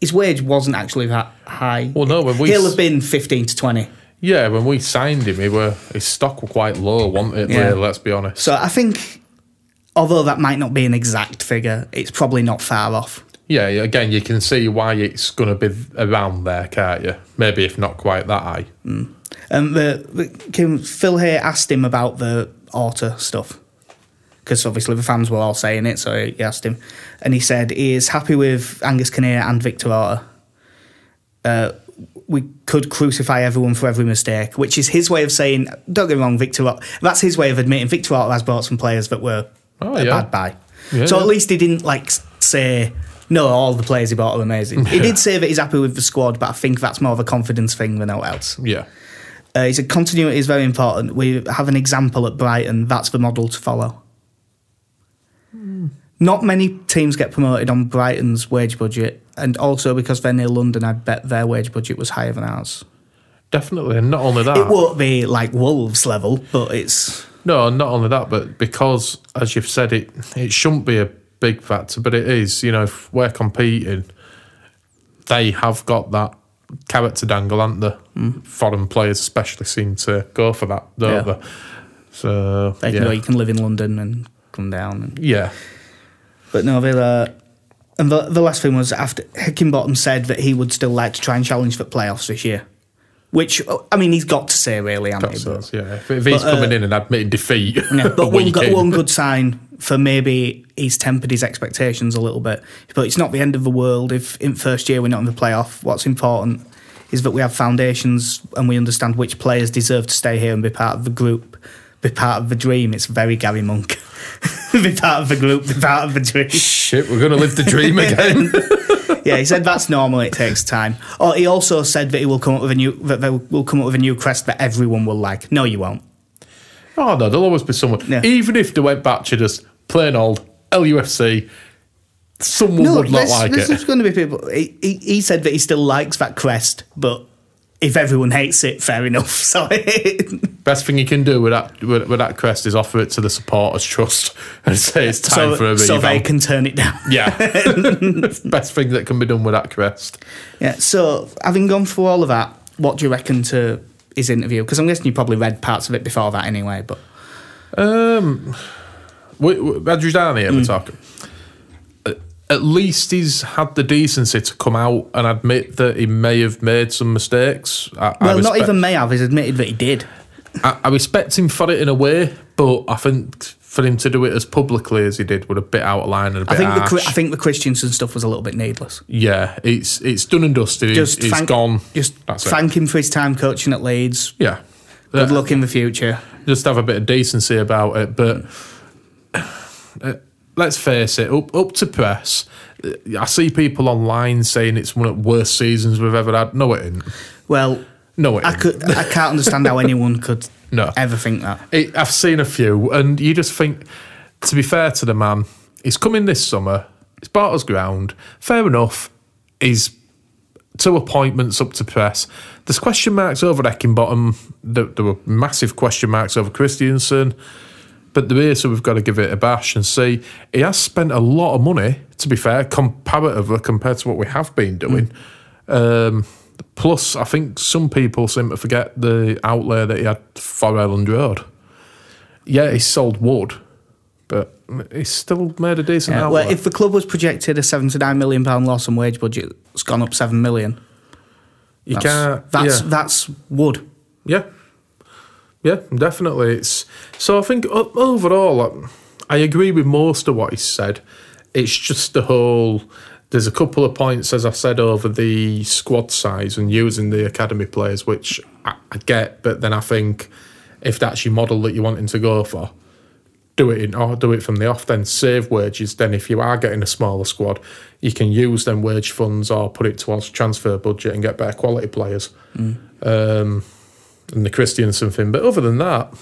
his wage wasn't actually that high. Well, no, when we he'll have been fifteen to twenty. Yeah, when we signed him, he were his stock were quite low, wasn't it? Yeah. Really, let's be honest. So I think, although that might not be an exact figure, it's probably not far off. Yeah, again, you can see why it's going to be around there, can't you? Maybe if not quite that high. And the, the, Kim, Phil Hay asked him about the Orta stuff because obviously the fans were all saying it, so he asked him, and he said he is happy with Angus Kinnear and Victor Orta. Uh, we could crucify everyone for every mistake, which is his way of saying. Don't get me wrong, Victor. Orta, that's his way of admitting Victor Orta has bought some players that were Oh, a yeah. bad buy. Yeah, so yeah. at least he didn't like say. No, all the players he bought are amazing. He did say that he's happy with the squad, but I think that's more of a confidence thing than anything else. Yeah. Uh, he said continuity is very important. We have an example at Brighton. That's the model to follow. Not many teams get promoted on Brighton's wage budget, and also because they're near London, I bet their wage budget was higher than ours. Definitely. And not only that. It won't be like Wolves level, but it's No, not only that, but because, as you've said, it it shouldn't be a big factor, but it is. You know, if we're competing, they have got that carrot to dangle, aren't they? Mm. Foreign players, especially, seem to go for that, don't Yeah. they? So They yeah, know you can live in London and come down. And, yeah, but no, Villa. And the, the last thing was after Heckingbottom said that he would still like to try and challenge for playoffs this year. Which, I mean, he's got to say, really, hasn't he? But- yeah. If, if he's But, uh, coming in and admitting defeat, Yeah, but one, good, in, one good sign for maybe he's tempered his expectations a little bit. But it's not the end of the world if in first year we're not in the playoff. What's important is that we have foundations and we understand which players deserve to stay here and be part of the group, be part of the dream. It's very Gary Monk. be part of the group, be part of the dream. shit, we're going to live the dream again. Yeah, he said that's normal. It takes time. Or he also said that he will come up with a new that they will come up with a new crest that everyone will like. No, you won't. oh no, there'll always be someone. Yeah. Even if they went back to just plain old LUFC, someone No, would not there's, like there's it. just going to be people. He, he, he said that he still likes that crest, but if everyone hates it, fair enough. So Best thing you can do with that with, with that crest is offer it to the supporters trust and say it's time so, for a so they can turn it down. Yeah, best thing that can be done with that crest. Yeah. So having gone through all of that, what do you reckon to his interview? Because I'm guessing you probably read parts of it before that anyway. But Um, we, we, Adriani Mm. talking? At least he's had the decency to come out and admit that he may have made some mistakes. I, I well, not even may have. He's admitted that he did. I, I respect him for it in a way, but I think for him to do it as publicly as he did would a bit out of line and a bit I think the harsh. Chri- I think the Christiansen stuff was a little bit needless. yeah, it's it's done and dusted. He's- Just he's thank, gone. Just That's it. thank him for his time coaching at Leeds. Yeah. Good Uh, luck in the future. just have a bit of decency about it. But uh, let's face it, up up to press. I see people online saying it's one of the worst seasons we've ever had. No, it isn't. Well, No, it I isn't. could. I can't understand how anyone could No. ever think that. It, I've seen a few, and you just think, to be fair to the man, he's coming this summer. It's us ground. Fair enough. He's two appointments up to press. There's question marks over Heckingbottom. There, there were massive question marks over Christiansen. But is, so we've got to give it a bash and see. He has spent a lot of money, to be fair, comparatively compared to what we have been doing. Um, plus, I think some people seem to forget the outlay that he had for Elland Road. Yeah, he sold Wood, but he's still made a decent Yeah, outlay. well, if the club was projected a seven to nine million pound loss on wage budget, it's gone up seven million. you That's, can't. That's yeah. that's Wood. Yeah, yeah, definitely. It's so. I think overall, um, I agree with most of what he said. It's just the whole. There's a couple of points, as I said, over the squad size and using the academy players, which I, I get. But then I think if that's your model that you're wanting to go for, do it in or do it from the off. Then save wages. Then if you are getting a smaller squad, you can use them wage funds or put it towards transfer budget and get better quality players. Um, and the Christiansen something. But other than that,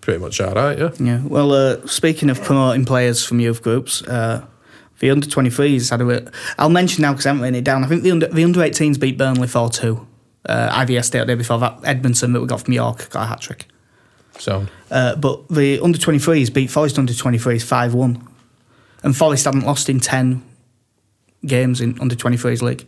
pretty much all right, yeah. Yeah. Well, uh, speaking of promoting players from youth groups, uh, the under 23s had a. bit- I'll mention now because I haven't written it down. I think the under the under 18s beat Burnley 4 2. Uh, IVS Day the day before that, Edmondson that we got from York got a hat trick. So Uh, but the under 23s beat Forest under 23s 5 1. And Forest hadn't lost in 10 games in under 23s league.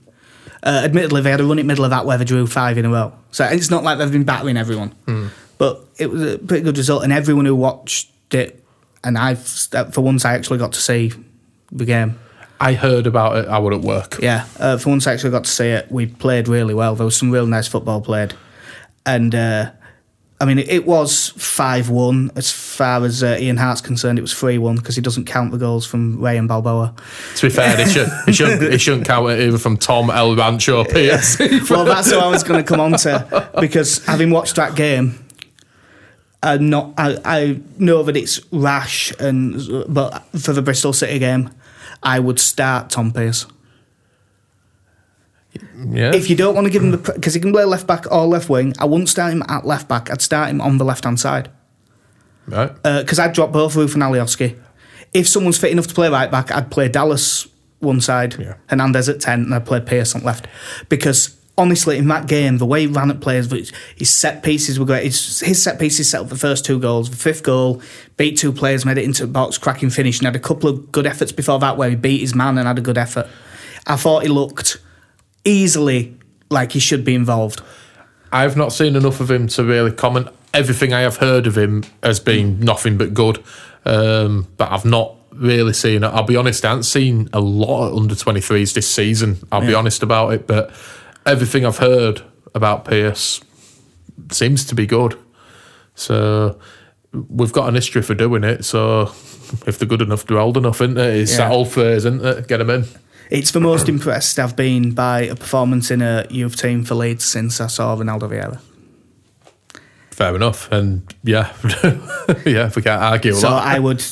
Uh, admittedly, they had a run in the middle of that where they drew five in a row. So it's not like they've been battling everyone. But it was a pretty good result. And everyone who watched it, and I've, for once, I actually got to see the game. I heard about it. I was at work. Yeah, uh, for once I actually got to see it. We played really well. There was some real nice football played, and uh, I mean it, it was five one as far as uh, Ian Harte's concerned. It was three one because he doesn't count the goals from Ray and Balboa. To be fair, it, should, it, shouldn't, it shouldn't count it either from Tom El Rancho PS. well, that's what I was going to come on to because having watched that game. I not I, I know that it's rash and but for the Bristol City game, I would start Tom Pearce. Yeah. If you don't want to give him the because he can play left back or left wing, I wouldn't start him at left back. I'd start him on the left hand side right. Uh, because I'd drop both Roofe and Alioski. If someone's fit enough to play right back, I'd play Dallas one side, Yeah. Hernandez at ten, and I'd play Pearce on left because honestly, in that game, the way he ran at players, his set pieces were great. His, his set pieces set up the first two goals. The fifth goal, beat two players, made it into the box, cracking finish, and had a couple of good efforts before that where he beat his man and had a good effort. I thought he looked easily like he should be involved. I've not seen enough of him to really comment. Everything I have heard of him has been nothing but good, um, but I've not really seen it. I'll be honest, I haven't seen a lot of under 23s this season. I'll be honest about it, but everything I've heard about Pearce seems to be good. So we've got an history for doing it. So if they're good enough, they're old enough, isn't it? It's that Yeah. old phrase, isn't it? Get them in. It's the most impressed I've been by a performance in a youth team for Leeds since I saw Ronaldo Vieira. Fair enough. And yeah, yeah, we can't argue with So. I would,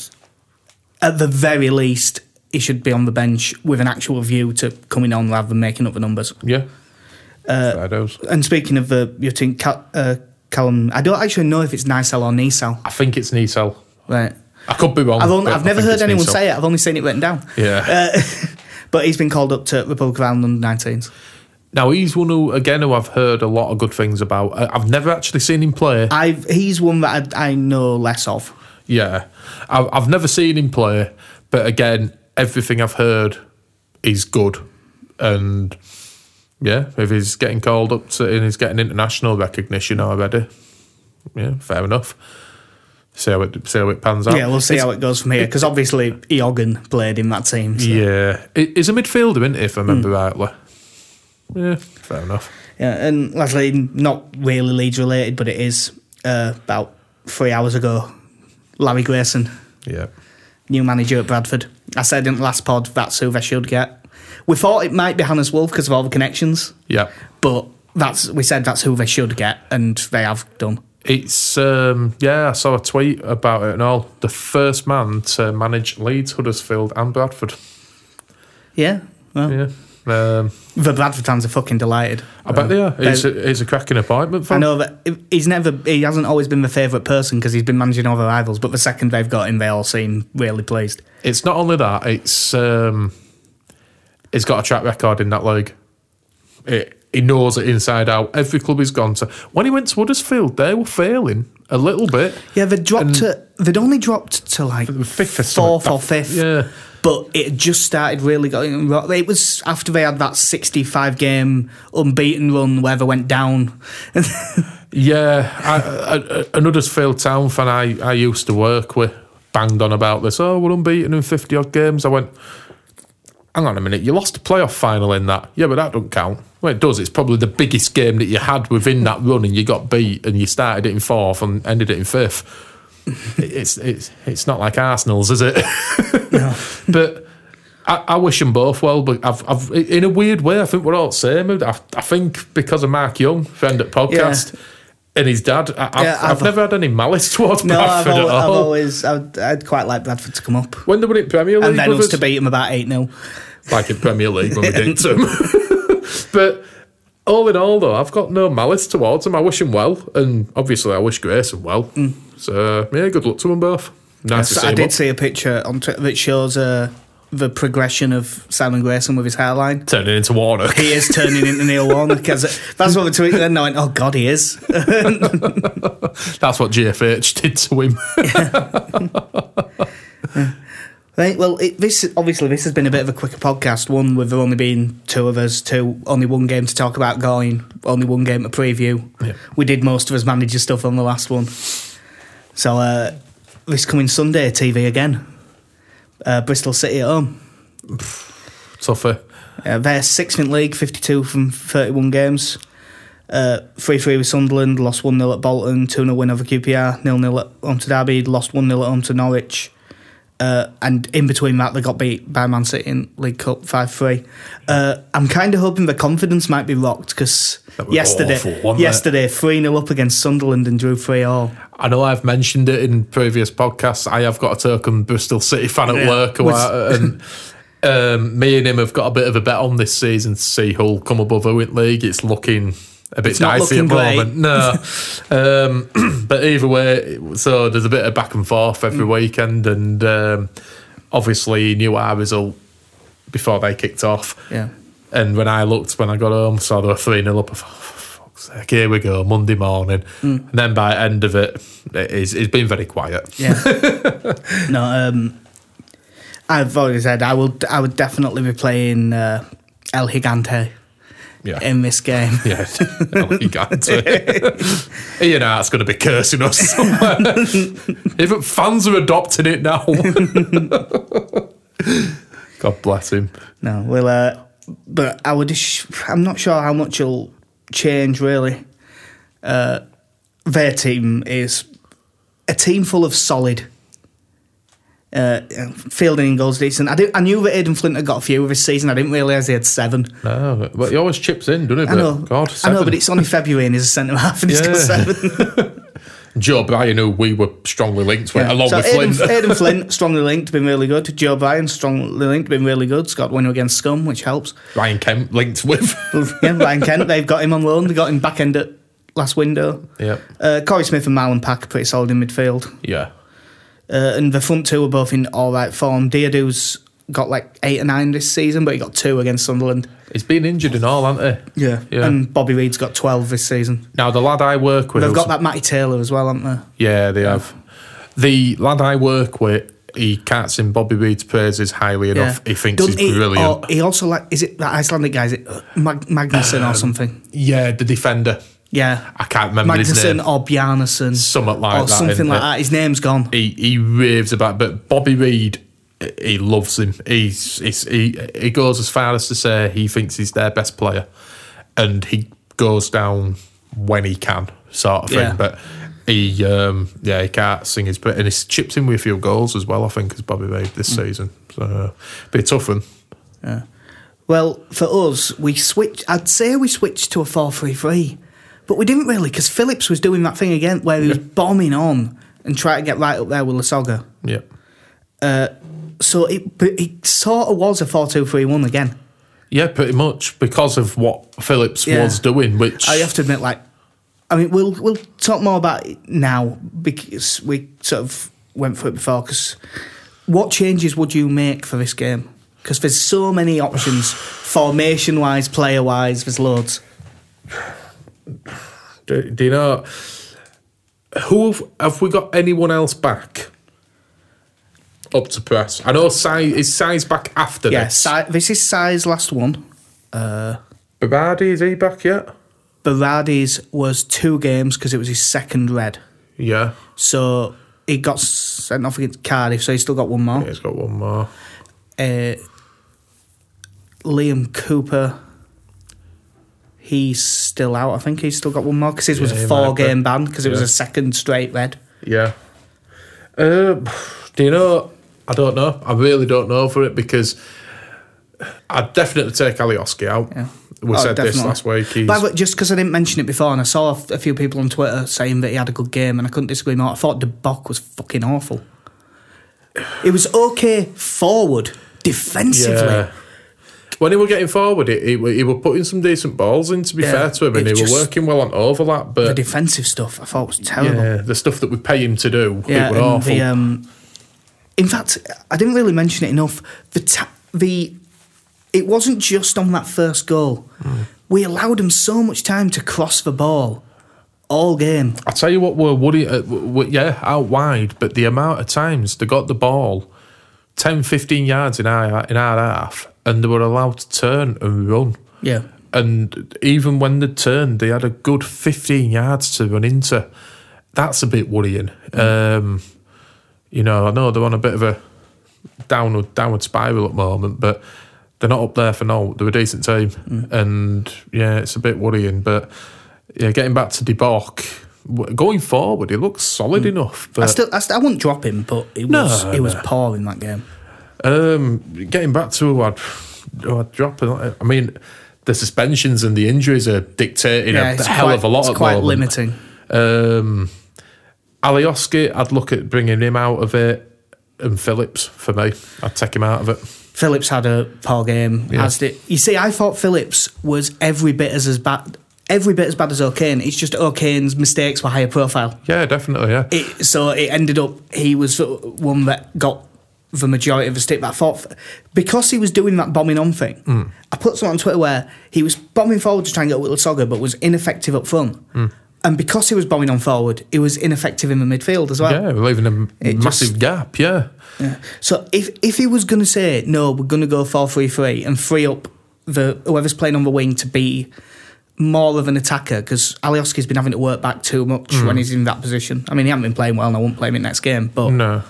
at the very least, he should be on the bench with an actual view to coming on rather than making up the numbers. yeah. Dues. And speaking of the youth team, Cal, uh, Callum, I don't actually know if it's Nisal or Nisal. I think it's Nisel. Right. I could be wrong. I've, only, I've never heard anyone say it. I've only seen it written down. Yeah. Uh, but he's been called up to Republic of Ireland under 19s. now he's one who again who I've heard a lot of good things about. I've never actually seen him play. I've he's one that I, I know less of. Yeah, I've, I've never seen him play, but again, everything I've heard is good, and yeah, if he's getting called up to and he's getting international recognition already, yeah, fair enough. See how it see how it pans out. Yeah, we'll see It's- how it goes from here because obviously Eoghan played in that team. So. Yeah, he's a midfielder, isn't he? If I remember Hmm. rightly. Yeah, fair enough. Yeah, and lastly, not really Leeds related, but it is uh, about three hours ago. Larry Grayson, Yeah, new manager at Bradford. I said in the last pod that's who they should get. We thought it might be Hannes Wolf because of all the connections, yeah. but that's we said that's who they should get, and they have done. It's um, yeah. I saw a tweet about it and all. The first man to manage Leeds, Huddersfield, and Bradford. Yeah, well, Yeah, um, the Bradford fans are fucking delighted. I bet they are. It's They- a, it's a cracking appointment for I know that he's never, he hasn't always been the favourite person because he's been managing all the rivals. But the second they've got him, they all seem really pleased. It's not only that. It's um, he's got a track record in that league. It, he knows it inside out. Every club he's gone to. When he went to Huddersfield, they were failing a little bit. Yeah, they dropped to, They'd only dropped to like fifth or fourth or fifth. Yeah. But it just started really going. ro- It was after they had that 65 game unbeaten run where they went down. Yeah, I, I, a Huddersfield Town fan I, I used to work with banged on about this. Oh, we're unbeaten in 50 odd games. I went, hang on a minute, you lost a playoff final in that. Yeah, but that doesn't count. Well, it does. It's probably the biggest game that you had within that run and you got beat and you started it in fourth and ended it in fifth. it's, it's, it's not like Arsenal's, is it? but I, I wish them both well, but I've, I've, in a weird way, I think we're all the same. I, I think because of Mark Young, friend at podcast, and his dad, I, I've, Yeah, I've, I've- never had any malice towards No, I've, Bradford al- at I've all. always, I'd, I'd quite like Bradford to come up. when they were in Premier League, And then us to beat him about 8 0. like in Premier League when we did to them. but all in all, though, I've got no malice towards him. I wish him well, and obviously, I wish Grayson well. So yeah, good luck to them both. Nice to see I did up. see a picture on Twitter that shows uh, the progression of Simon Grayson with his hairline. turning into Warner. He is turning into Neil Warnock. Because that's what tweeted, and I went, oh, God, he is. That's what GFH did to him. Right. Well, it, this obviously this has been a bit of a quicker podcast. One with there only being two of us, two only one game to talk about going, only one game to preview. Yeah. We did most of us manager stuff on the last one. So uh, this coming Sunday, TV again. Uh, Bristol City at home. Tougher. Uh, they're sixth in league, fifty-two from thirty-one games. Uh, Three-three with Sunderland, lost one 0 at Bolton, two 0 win over QPR, nil 0 at home to Derby, lost one 0 at home to Norwich. Uh, and in between that, they got beat by Man City in League Cup 5 3. Uh, I'm kind of hoping the confidence might be rocked because yesterday, awful, yesterday 3 0 up against Sunderland and drew 3 all. I know I've mentioned it in previous podcasts. I have got a token Bristol City fan at Yeah. work, Was- and um, me and him have got a bit of a bet on this season to see who'll come above in league. It's looking a bit It's dicey at the moment. No, um, but either way, so there's a bit of back and forth Mm. every weekend, and um, obviously he knew our result before they kicked off. Yeah. And when I looked, when I got home, saw there were 3 0 up, I thought, for fuck's sake, here we go, Monday morning. And then by end of it, it's, it's been very quiet. Yeah. no, um, I've already said I would. I would definitely be playing uh, El Gigante Yeah. in this game. Yeah, got to. you know, it's going to be cursing us somewhere. Even fans are adopting it now. God bless him. No, well, uh, but I would. sh- I'm not sure how much will change really. Uh, their team is a team full of solid. Uh, fielding and goals decent. I, did, I knew that Aden Flint had got a few this season. I didn't realise he had seven. No, but he always chips in, doesn't he? I know. But God, I know, but it's only February and he's a centre half and he's got Yeah. seven. Joe Bryan, who we were strongly linked with, Yeah. along so with Aden, Flint. Aden Flint, strongly linked, been really good. Joe Bryan, strongly linked, been really good. Scott winner against Scum, which helps. Ryan Kemp linked with. yeah, Ryan Kent, they've got him on loan. They got him back end at last window. yeah. Uh, Korey Smith and Marlon Pack are pretty solid in midfield. Yeah. Uh, and the front two are both in all right form. Diédhiou's got like eight or nine this season, but he got two against Sunderland. He's been injured and all, hasn't he? Yeah. Yeah. And Bobby Reid's got 12 this season. Now, the lad I work with. They've got that Matty Taylor as well, haven't they? Yeah, they have. The lad I work with, he can't sing Bobby Reid's praises highly enough. He thinks Doesn't he's he- brilliant. or he also like, is it that Icelandic guy? Is it uh, Mag- Magnusson Um, or something? yeah, the defender. Yeah. I can't remember his Magnusson name. or Bjarnason. Something like or that, something like it? that. His name's gone. He he raves about, but Bobby Reed, he loves him. He's, he's he he goes as far as to say he thinks he's their best player, and he goes down when he can, sort of thing. Yeah. But he um yeah he can't sing his but and he's chipped in with a few goals as well. I think as Bobby made this Hmm. season, so be a tough one. Well, for us, we switched. I'd say we switched to a 4 3 3, but we didn't really because Phillips was doing that thing again where he was bombing on and trying to get right up there with Lasogga. Yeah. So it, it sort of was a 4 2 3 1 again. Yeah, pretty much because of what Phillips Yeah. was doing, which I have to admit, like, I mean, we'll we'll talk more about it now because we sort of went through it before. Because what changes would you make for this game? Because there's so many options, formation wise, player wise. There's loads. do, do you know who have, have we got anyone else back up to press? I know size is size back after Yeah, this. si- this is Si's last one. Berardi is he back yet? Berardi's was two games because it was his second red. Yeah, So he got sent off against Cardiff, so he's still got one more. he's got one more. Uh, Liam Cooper, he's still out. I think he's still got one more because his was Yeah, a four be. game ban because it was a second straight red. Yeah. Um, do you know? I don't know. I really don't know for it because I'd definitely take Alioski out. Yeah. We Oh, said this last week. He's, By the way, just because I didn't mention it before, and I saw a few people on Twitter saying that he had a good game, and I couldn't disagree more. I thought De Bock was fucking awful. It was okay forward, defensively. yeah. When he was getting forward, he, he, he were putting some decent balls in. To be Yeah, fair to him, and he was working well on overlap. But The defensive stuff I thought was terrible. yeah, the stuff that we pay him to do, Yeah, it were and awful. the um, in fact, I didn't really mention it enough. The ta- the it wasn't just on that first goal. Mm. We allowed them so much time to cross the ball all game. I tell you what, we're worried, uh, w- w- yeah, out wide, but the amount of times they got the ball 10, 15 yards in our, in our half and they were allowed to turn and run. Yeah, And even when they turned, they had a good 15 yards to run into. That's a bit worrying. Um, you know, I know they're on a bit of a downward downward spiral at the moment, but they're not up there for now. They're a decent team, and yeah, it's a bit worrying. But yeah, getting back to De Bock, going forward, he looks solid enough. But I still I, still, I wouldn't drop him, but it No, was it was no. poor in that game. Um, getting back to who I'd, who I'd drop, I mean, the suspensions and the injuries are dictating Yeah, a hell quite, of a lot It's quite moment. limiting. Um, Alioski, I'd look at bringing him out of it, and Phillips for me, I'd take him out of it. Phillips had a poor game. Yeah. As did you see? I thought Phillips was every bit as as bad, every bit as bad as O'Kane. It's just O'Kane's mistakes were higher profile. Yeah, definitely. Yeah, It, so it ended up he was one that got the majority of the stick. But I thought because he was doing that bombing on thing, Hmm. I put something on Twitter where he was bombing forward to try and get Whittle Sogger, but was ineffective up front. Hmm. And because he was bombing on forward, he was ineffective in the midfield as well. Yeah, leaving a It massive just- gap. Yeah, Yeah. So if if he was going to say no, we're going to go four three three and free up the whoever's playing on the wing to be more of an attacker because Alioski's been having to work back too much mm. when he's in that position. I mean, he hasn't been playing well, and I won't play him in next game, but no,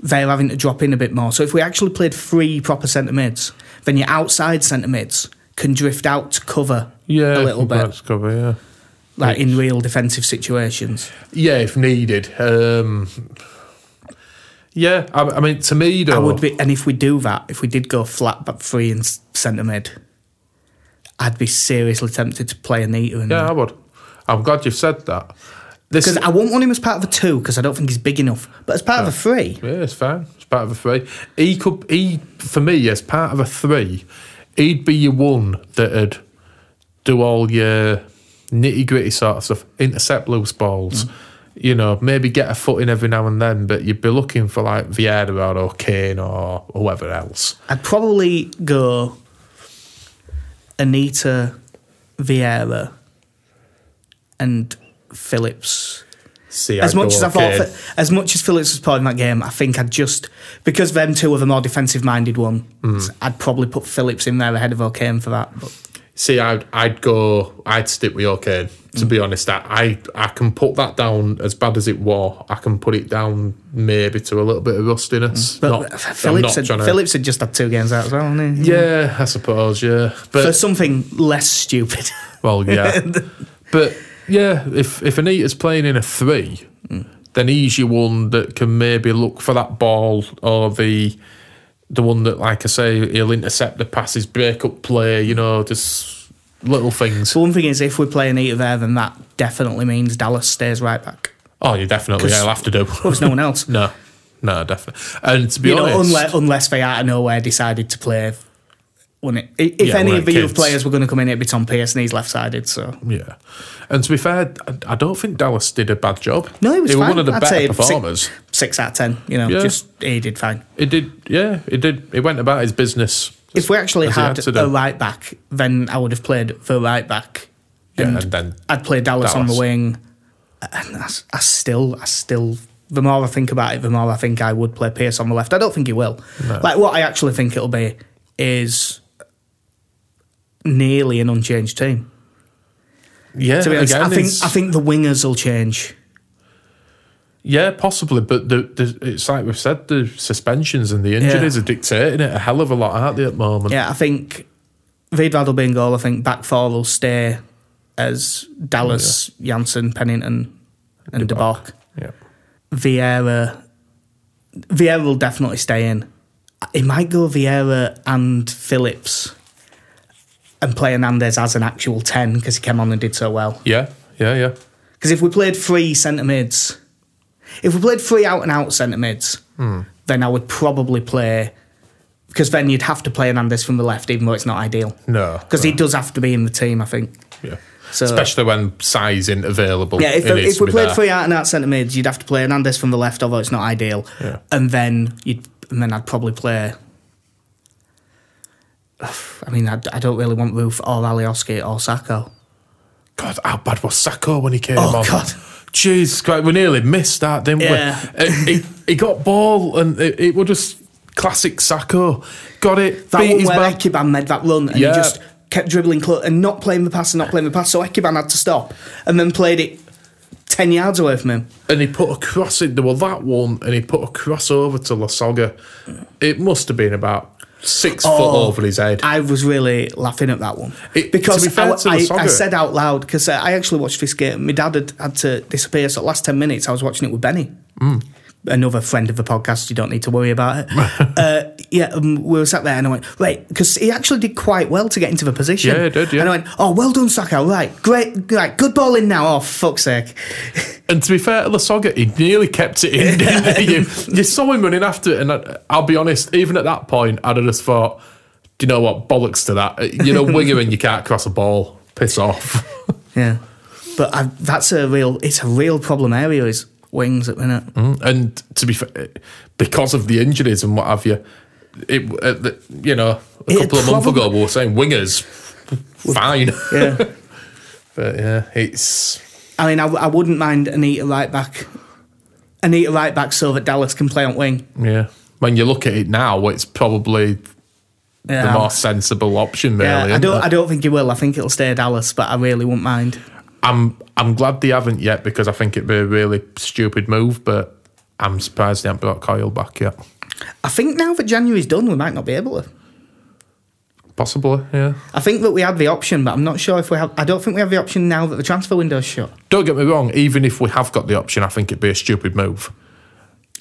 they're having to drop in a bit more. So if we actually played three proper centre mids, then your outside centre mids can drift out to cover yeah, a little bit, cover. Yeah, like in real defensive situations. yeah, if needed. Um, yeah, I, I mean, to me, though, I would be, and if we do that, if we did go flat back three and centre mid, I'd be seriously tempted to play Anita in Yeah, I would. I'm glad you've said that. Because I won't want him as part of a two because I don't think he's big enough. But as part of a three, yeah, it's fine. It's part of a three. He could, he for me, as part of a three, he'd be your one that'd do all your nitty gritty sort of stuff, intercept loose balls. You know, maybe get a foot in every now and then, but you'd be looking for like Vieira or Kane or whoever else. I'd probably go Anita, Vieira, and Phillips. See, As much as I thought, as much as Phillips was playing that game, I think I'd just because them two are the more defensive-minded one. Hmm. I'd probably put Phillips in there ahead of O'Kane for that. But See, I'd I'd go. I'd stick with O'Kane. To be mm. honest, I, I I can put that down as bad as it was. I can put it down maybe to a little bit of rustiness. Mm. but Not- Phillips, had, to- Phillips had just had two games out as well, hadn't he? Yeah, I suppose. Yeah, For but something less stupid. well, yeah, but yeah. If if Anita's playing in a three, mm. then he's your one that can maybe look for that ball or the the one that, like I say, he'll intercept the passes, break up play. You know, just little things. So one thing is, if we play Anita there, then that definitely means Dallas stays right back. Oh, you definitely. Yeah, I'll have to do. There's no one else. No, no, definitely. And to be you know, honest, unless, unless they out of nowhere decided to play. Wouldn't it? If Yeah, any of the youth players were going to come in, it'd be Tom Pearce, and he's left-sided. So yeah. And to be fair, I, don't think Dallas did a bad job. no, he was They were one of the I'd better performers. Six, six out of ten. You know, Yeah. just he did fine. It did, yeah, it did. It went about his business. If we actually had had a right back, then I would have played the right back. Yeah, and and then I'd play Dallas, on the wing. And I, I still, I still. The more I think about it, the more I think I would play Pierce on the left. I don't think he will. Like what I actually think it'll be is nearly an unchanged team. yeah, To be honest, again, I think it's- I think the wingers will change. Yeah, possibly. But the, the it's like we've said, the suspensions and the injuries Yeah. are dictating it a hell of a lot, aren't they, at the moment? Yeah, I think Wiedwald will be in goal. I think back four will stay as Dallas, Jansson, Pennington, and De Bock. yeah. Vieira, Vieira will definitely stay in. It might go Vieira and Phillips and play Hernandez as an actual 10 because he came on and did so well. Yeah, yeah, yeah. Because if we played three centre mids, if we played three out and out centre mids, Hmm. then I would probably play. Because then you'd have to play Hernandez from the left, even though it's not ideal. No, Because he does have to be in the team, I think. Yeah. So- Especially when size isn't available. Yeah, if, if we played there. three out and out centre mids, you'd have to play Hernandez from the left, although it's not ideal. Yeah. And then you'd, and then I'd probably play. I mean, I, I don't really want Roofe or Alioski or Sacko. God, how bad was Sacko when he came Oh, on? God. Jeez, Christ, we nearly missed that, didn't Yeah. we? Uh, he, he got ball and it, it was just classic Sacko. Got it, That beat one his where man. Ekuban made that run and Yeah. he just kept dribbling close and not playing the pass and not playing the pass, so Ekuban had to stop and then played it 10 yards away from him. and he put a cross in. There was that one, and he put a cross over to Lasogga. It must have been about six foot Oh, over his head. I was really laughing at that one It- because be I, I, I said out loud because I actually watched this game. My dad had had to disappear, so the last ten minutes I was watching it with Benny, Mm. Another friend of the podcast. You don't need to worry about it. uh, yeah, um, we were sat there and I went right because he actually did quite well to get into the position. Yeah, he did, yeah. And I went, oh, well done, Sacko. Right, great, right, good ball in now. Oh, fuck's sake. And to be fair to Lasogga, he nearly kept it in. didn't you, you saw him running after it, and I, I'll be honest, even at that point, I'd have just thought, do you know what, bollocks to that. You know, winger and you can't cross a ball. Piss off. Yeah, but I, that's a real. It's a real problem area. Is wings at the minute. And to be fair, because of the injuries and what have you, it, uh, the, you know, a It couple of months ago we were saying wingers, fine. Yeah. but yeah, it's I mean, I, I wouldn't mind Anita right back. Anita right back so that Dallas can play on wing. yeah. When you look at it now, it's probably Yeah, the more sensible option. Really, yeah, I don't. it? I don't think he will. I think it'll stay Dallas, but I really wouldn't mind. I'm I'm glad they haven't yet because I think it'd be a really stupid move, but I'm surprised they haven't brought Coyle back yet. I think now that January's done, we might not be able to. Possibly, yeah. I think that we had the option, but I'm not sure if we have. I don't think we have the option now that the transfer window's shut. Don't get me wrong, even if we have got the option, I think it'd be a stupid move.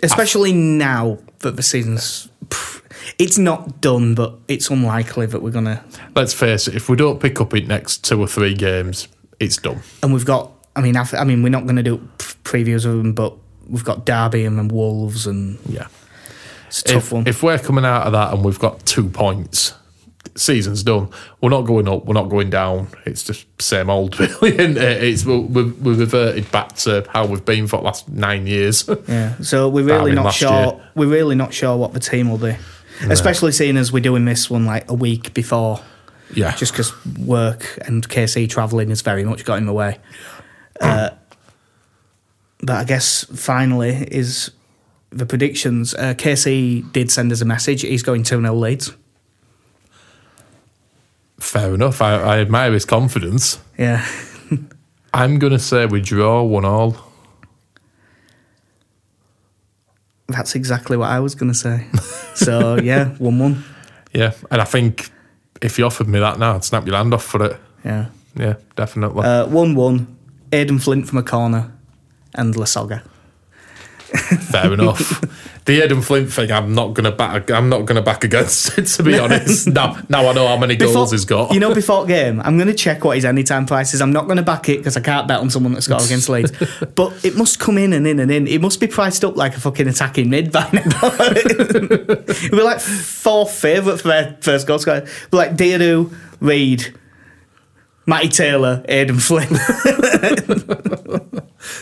Especially now that the season's. pff, It's not done, but it's unlikely that we're gonna. Let's face it, if we don't pick up in next two or three games, it's done. And we've got. I mean, I, mean, we're not going to do previews of them, but we've got Derby and then Wolves, and Yeah. it's a tough If, one. if we're coming out of that and we've got two points, season's done. We're not going up, we're not going down. It's just same old, really, isn't it? It's, we- we've, we've reverted back to how we've been for the last nine years. Yeah, so we're really not sure. year. We're really not sure what the team will be, especially seeing as we're doing this one like a week before, yeah. just because work and KC travelling has very much got in the way. Uh, but I guess finally is the predictions. Uh, KC did send us a message. He's going two 0 Leeds. Fair enough. I, I admire his confidence. Yeah, I'm going to say we draw one all. that's exactly what I was going to say. so yeah, one one. Yeah. And I think if you offered me that now, I'd snap your hand off for it. Yeah, Yeah, definitely. uh, one one. Aden Flint from a corner, and Lasogga. Fair enough. The Aden Flint thing, I'm not gonna back. I'm not gonna back against it. To be honest, now now I know how many goals he's got. You know, before game, I'm going to check what his anytime price is. I'm not going to back it because I can't bet on someone that's got against Leeds. but it must come in and in and in. It must be priced up like a fucking attacking mid by now. Be like fourth favourite for their first goal scorer. But like Diédhiou, Reid, Matty Taylor, Aden Flynn.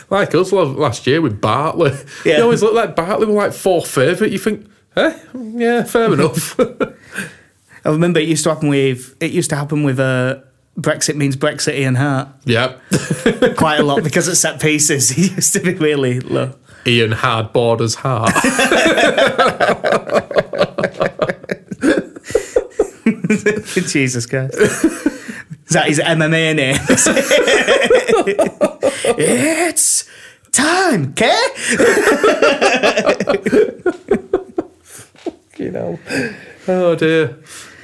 Like us la- last year with Bartley. Yeah. You always look like Bartley were like fourth favourite. You think, eh? Yeah, fair enough. I remember it used to happen with it used to happen with uh, Brexit means Brexit Ian Harte yeah. quite a lot because at set pieces he used to be really low. Ian Hard Borders Heart. Jesus Christ. Is that his MMA name? it's time, okay? you know. Oh dear.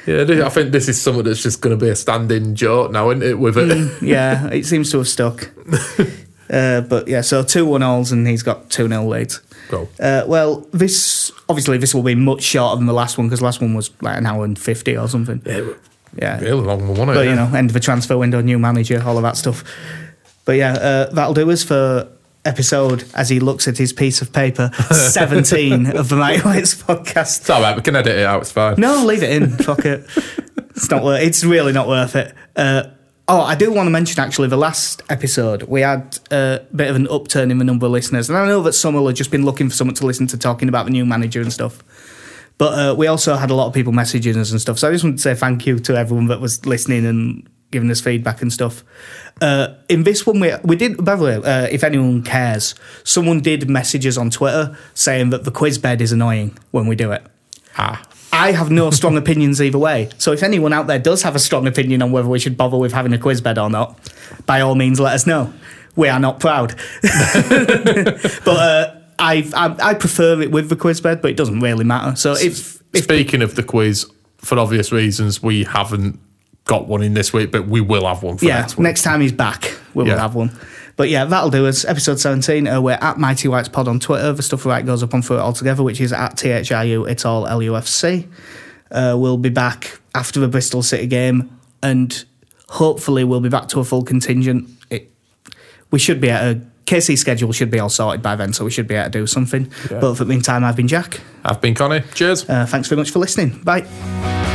Yeah, I think this is something that's just going to be a standing joke now, isn't it? With it. Yeah, it seems to have stuck. Uh, but yeah, so 2 1 alls and he's got 2 0 Leeds. Go. Uh, well, this obviously this will be much shorter than the last one because the last one was like an hour and 50 or something. Yeah. Really long one? But you know, end of the transfer window, new manager, all of that stuff. But yeah, uh, that'll do us for episode as he looks at his piece of paper 17 of the Mighty Whites podcast. It's all right. We can edit it out. It's fine. No, leave it in. Fuck it. It's not worth. It's really not worth it. Uh, oh, I do want to mention actually the last episode we had a bit of an upturn in the number of listeners, and I know that some will have just been looking for someone to listen to talking about the new manager and stuff. But uh, we also had a lot of people messaging us and stuff. So I just want to say thank you to everyone that was listening and giving us feedback and stuff. Uh, in this one, we, we did, by the way, uh, if anyone cares, someone did message us on Twitter saying that the quiz bed is annoying when we do it. Ah. I have no strong opinions either way. So if anyone out there does have a strong opinion on whether we should bother with having a quiz bed or not, by all means, let us know. We are not proud. but uh, I, I I prefer it with the quiz bed, but it doesn't really matter. So if, if Speaking of the quiz, for obvious reasons, we haven't got one in this week, but we will have one for yeah, next week. next time he's back, we will Yeah. have one. But yeah, that'll do us. Episode 17, uh, we're at Mighty Whites Pod on Twitter. The stuff right goes up on Through It Altogether, which is at THIU, it's all LUFC. Uh, we'll be back after the Bristol City game, and hopefully we'll be back to a full contingent. It, we should be at a KC schedule should be all sorted by then, so we should be able to do something. But for the meantime, I've been Jack. I've been Connie. Cheers. Uh, thanks very much for listening. Bye.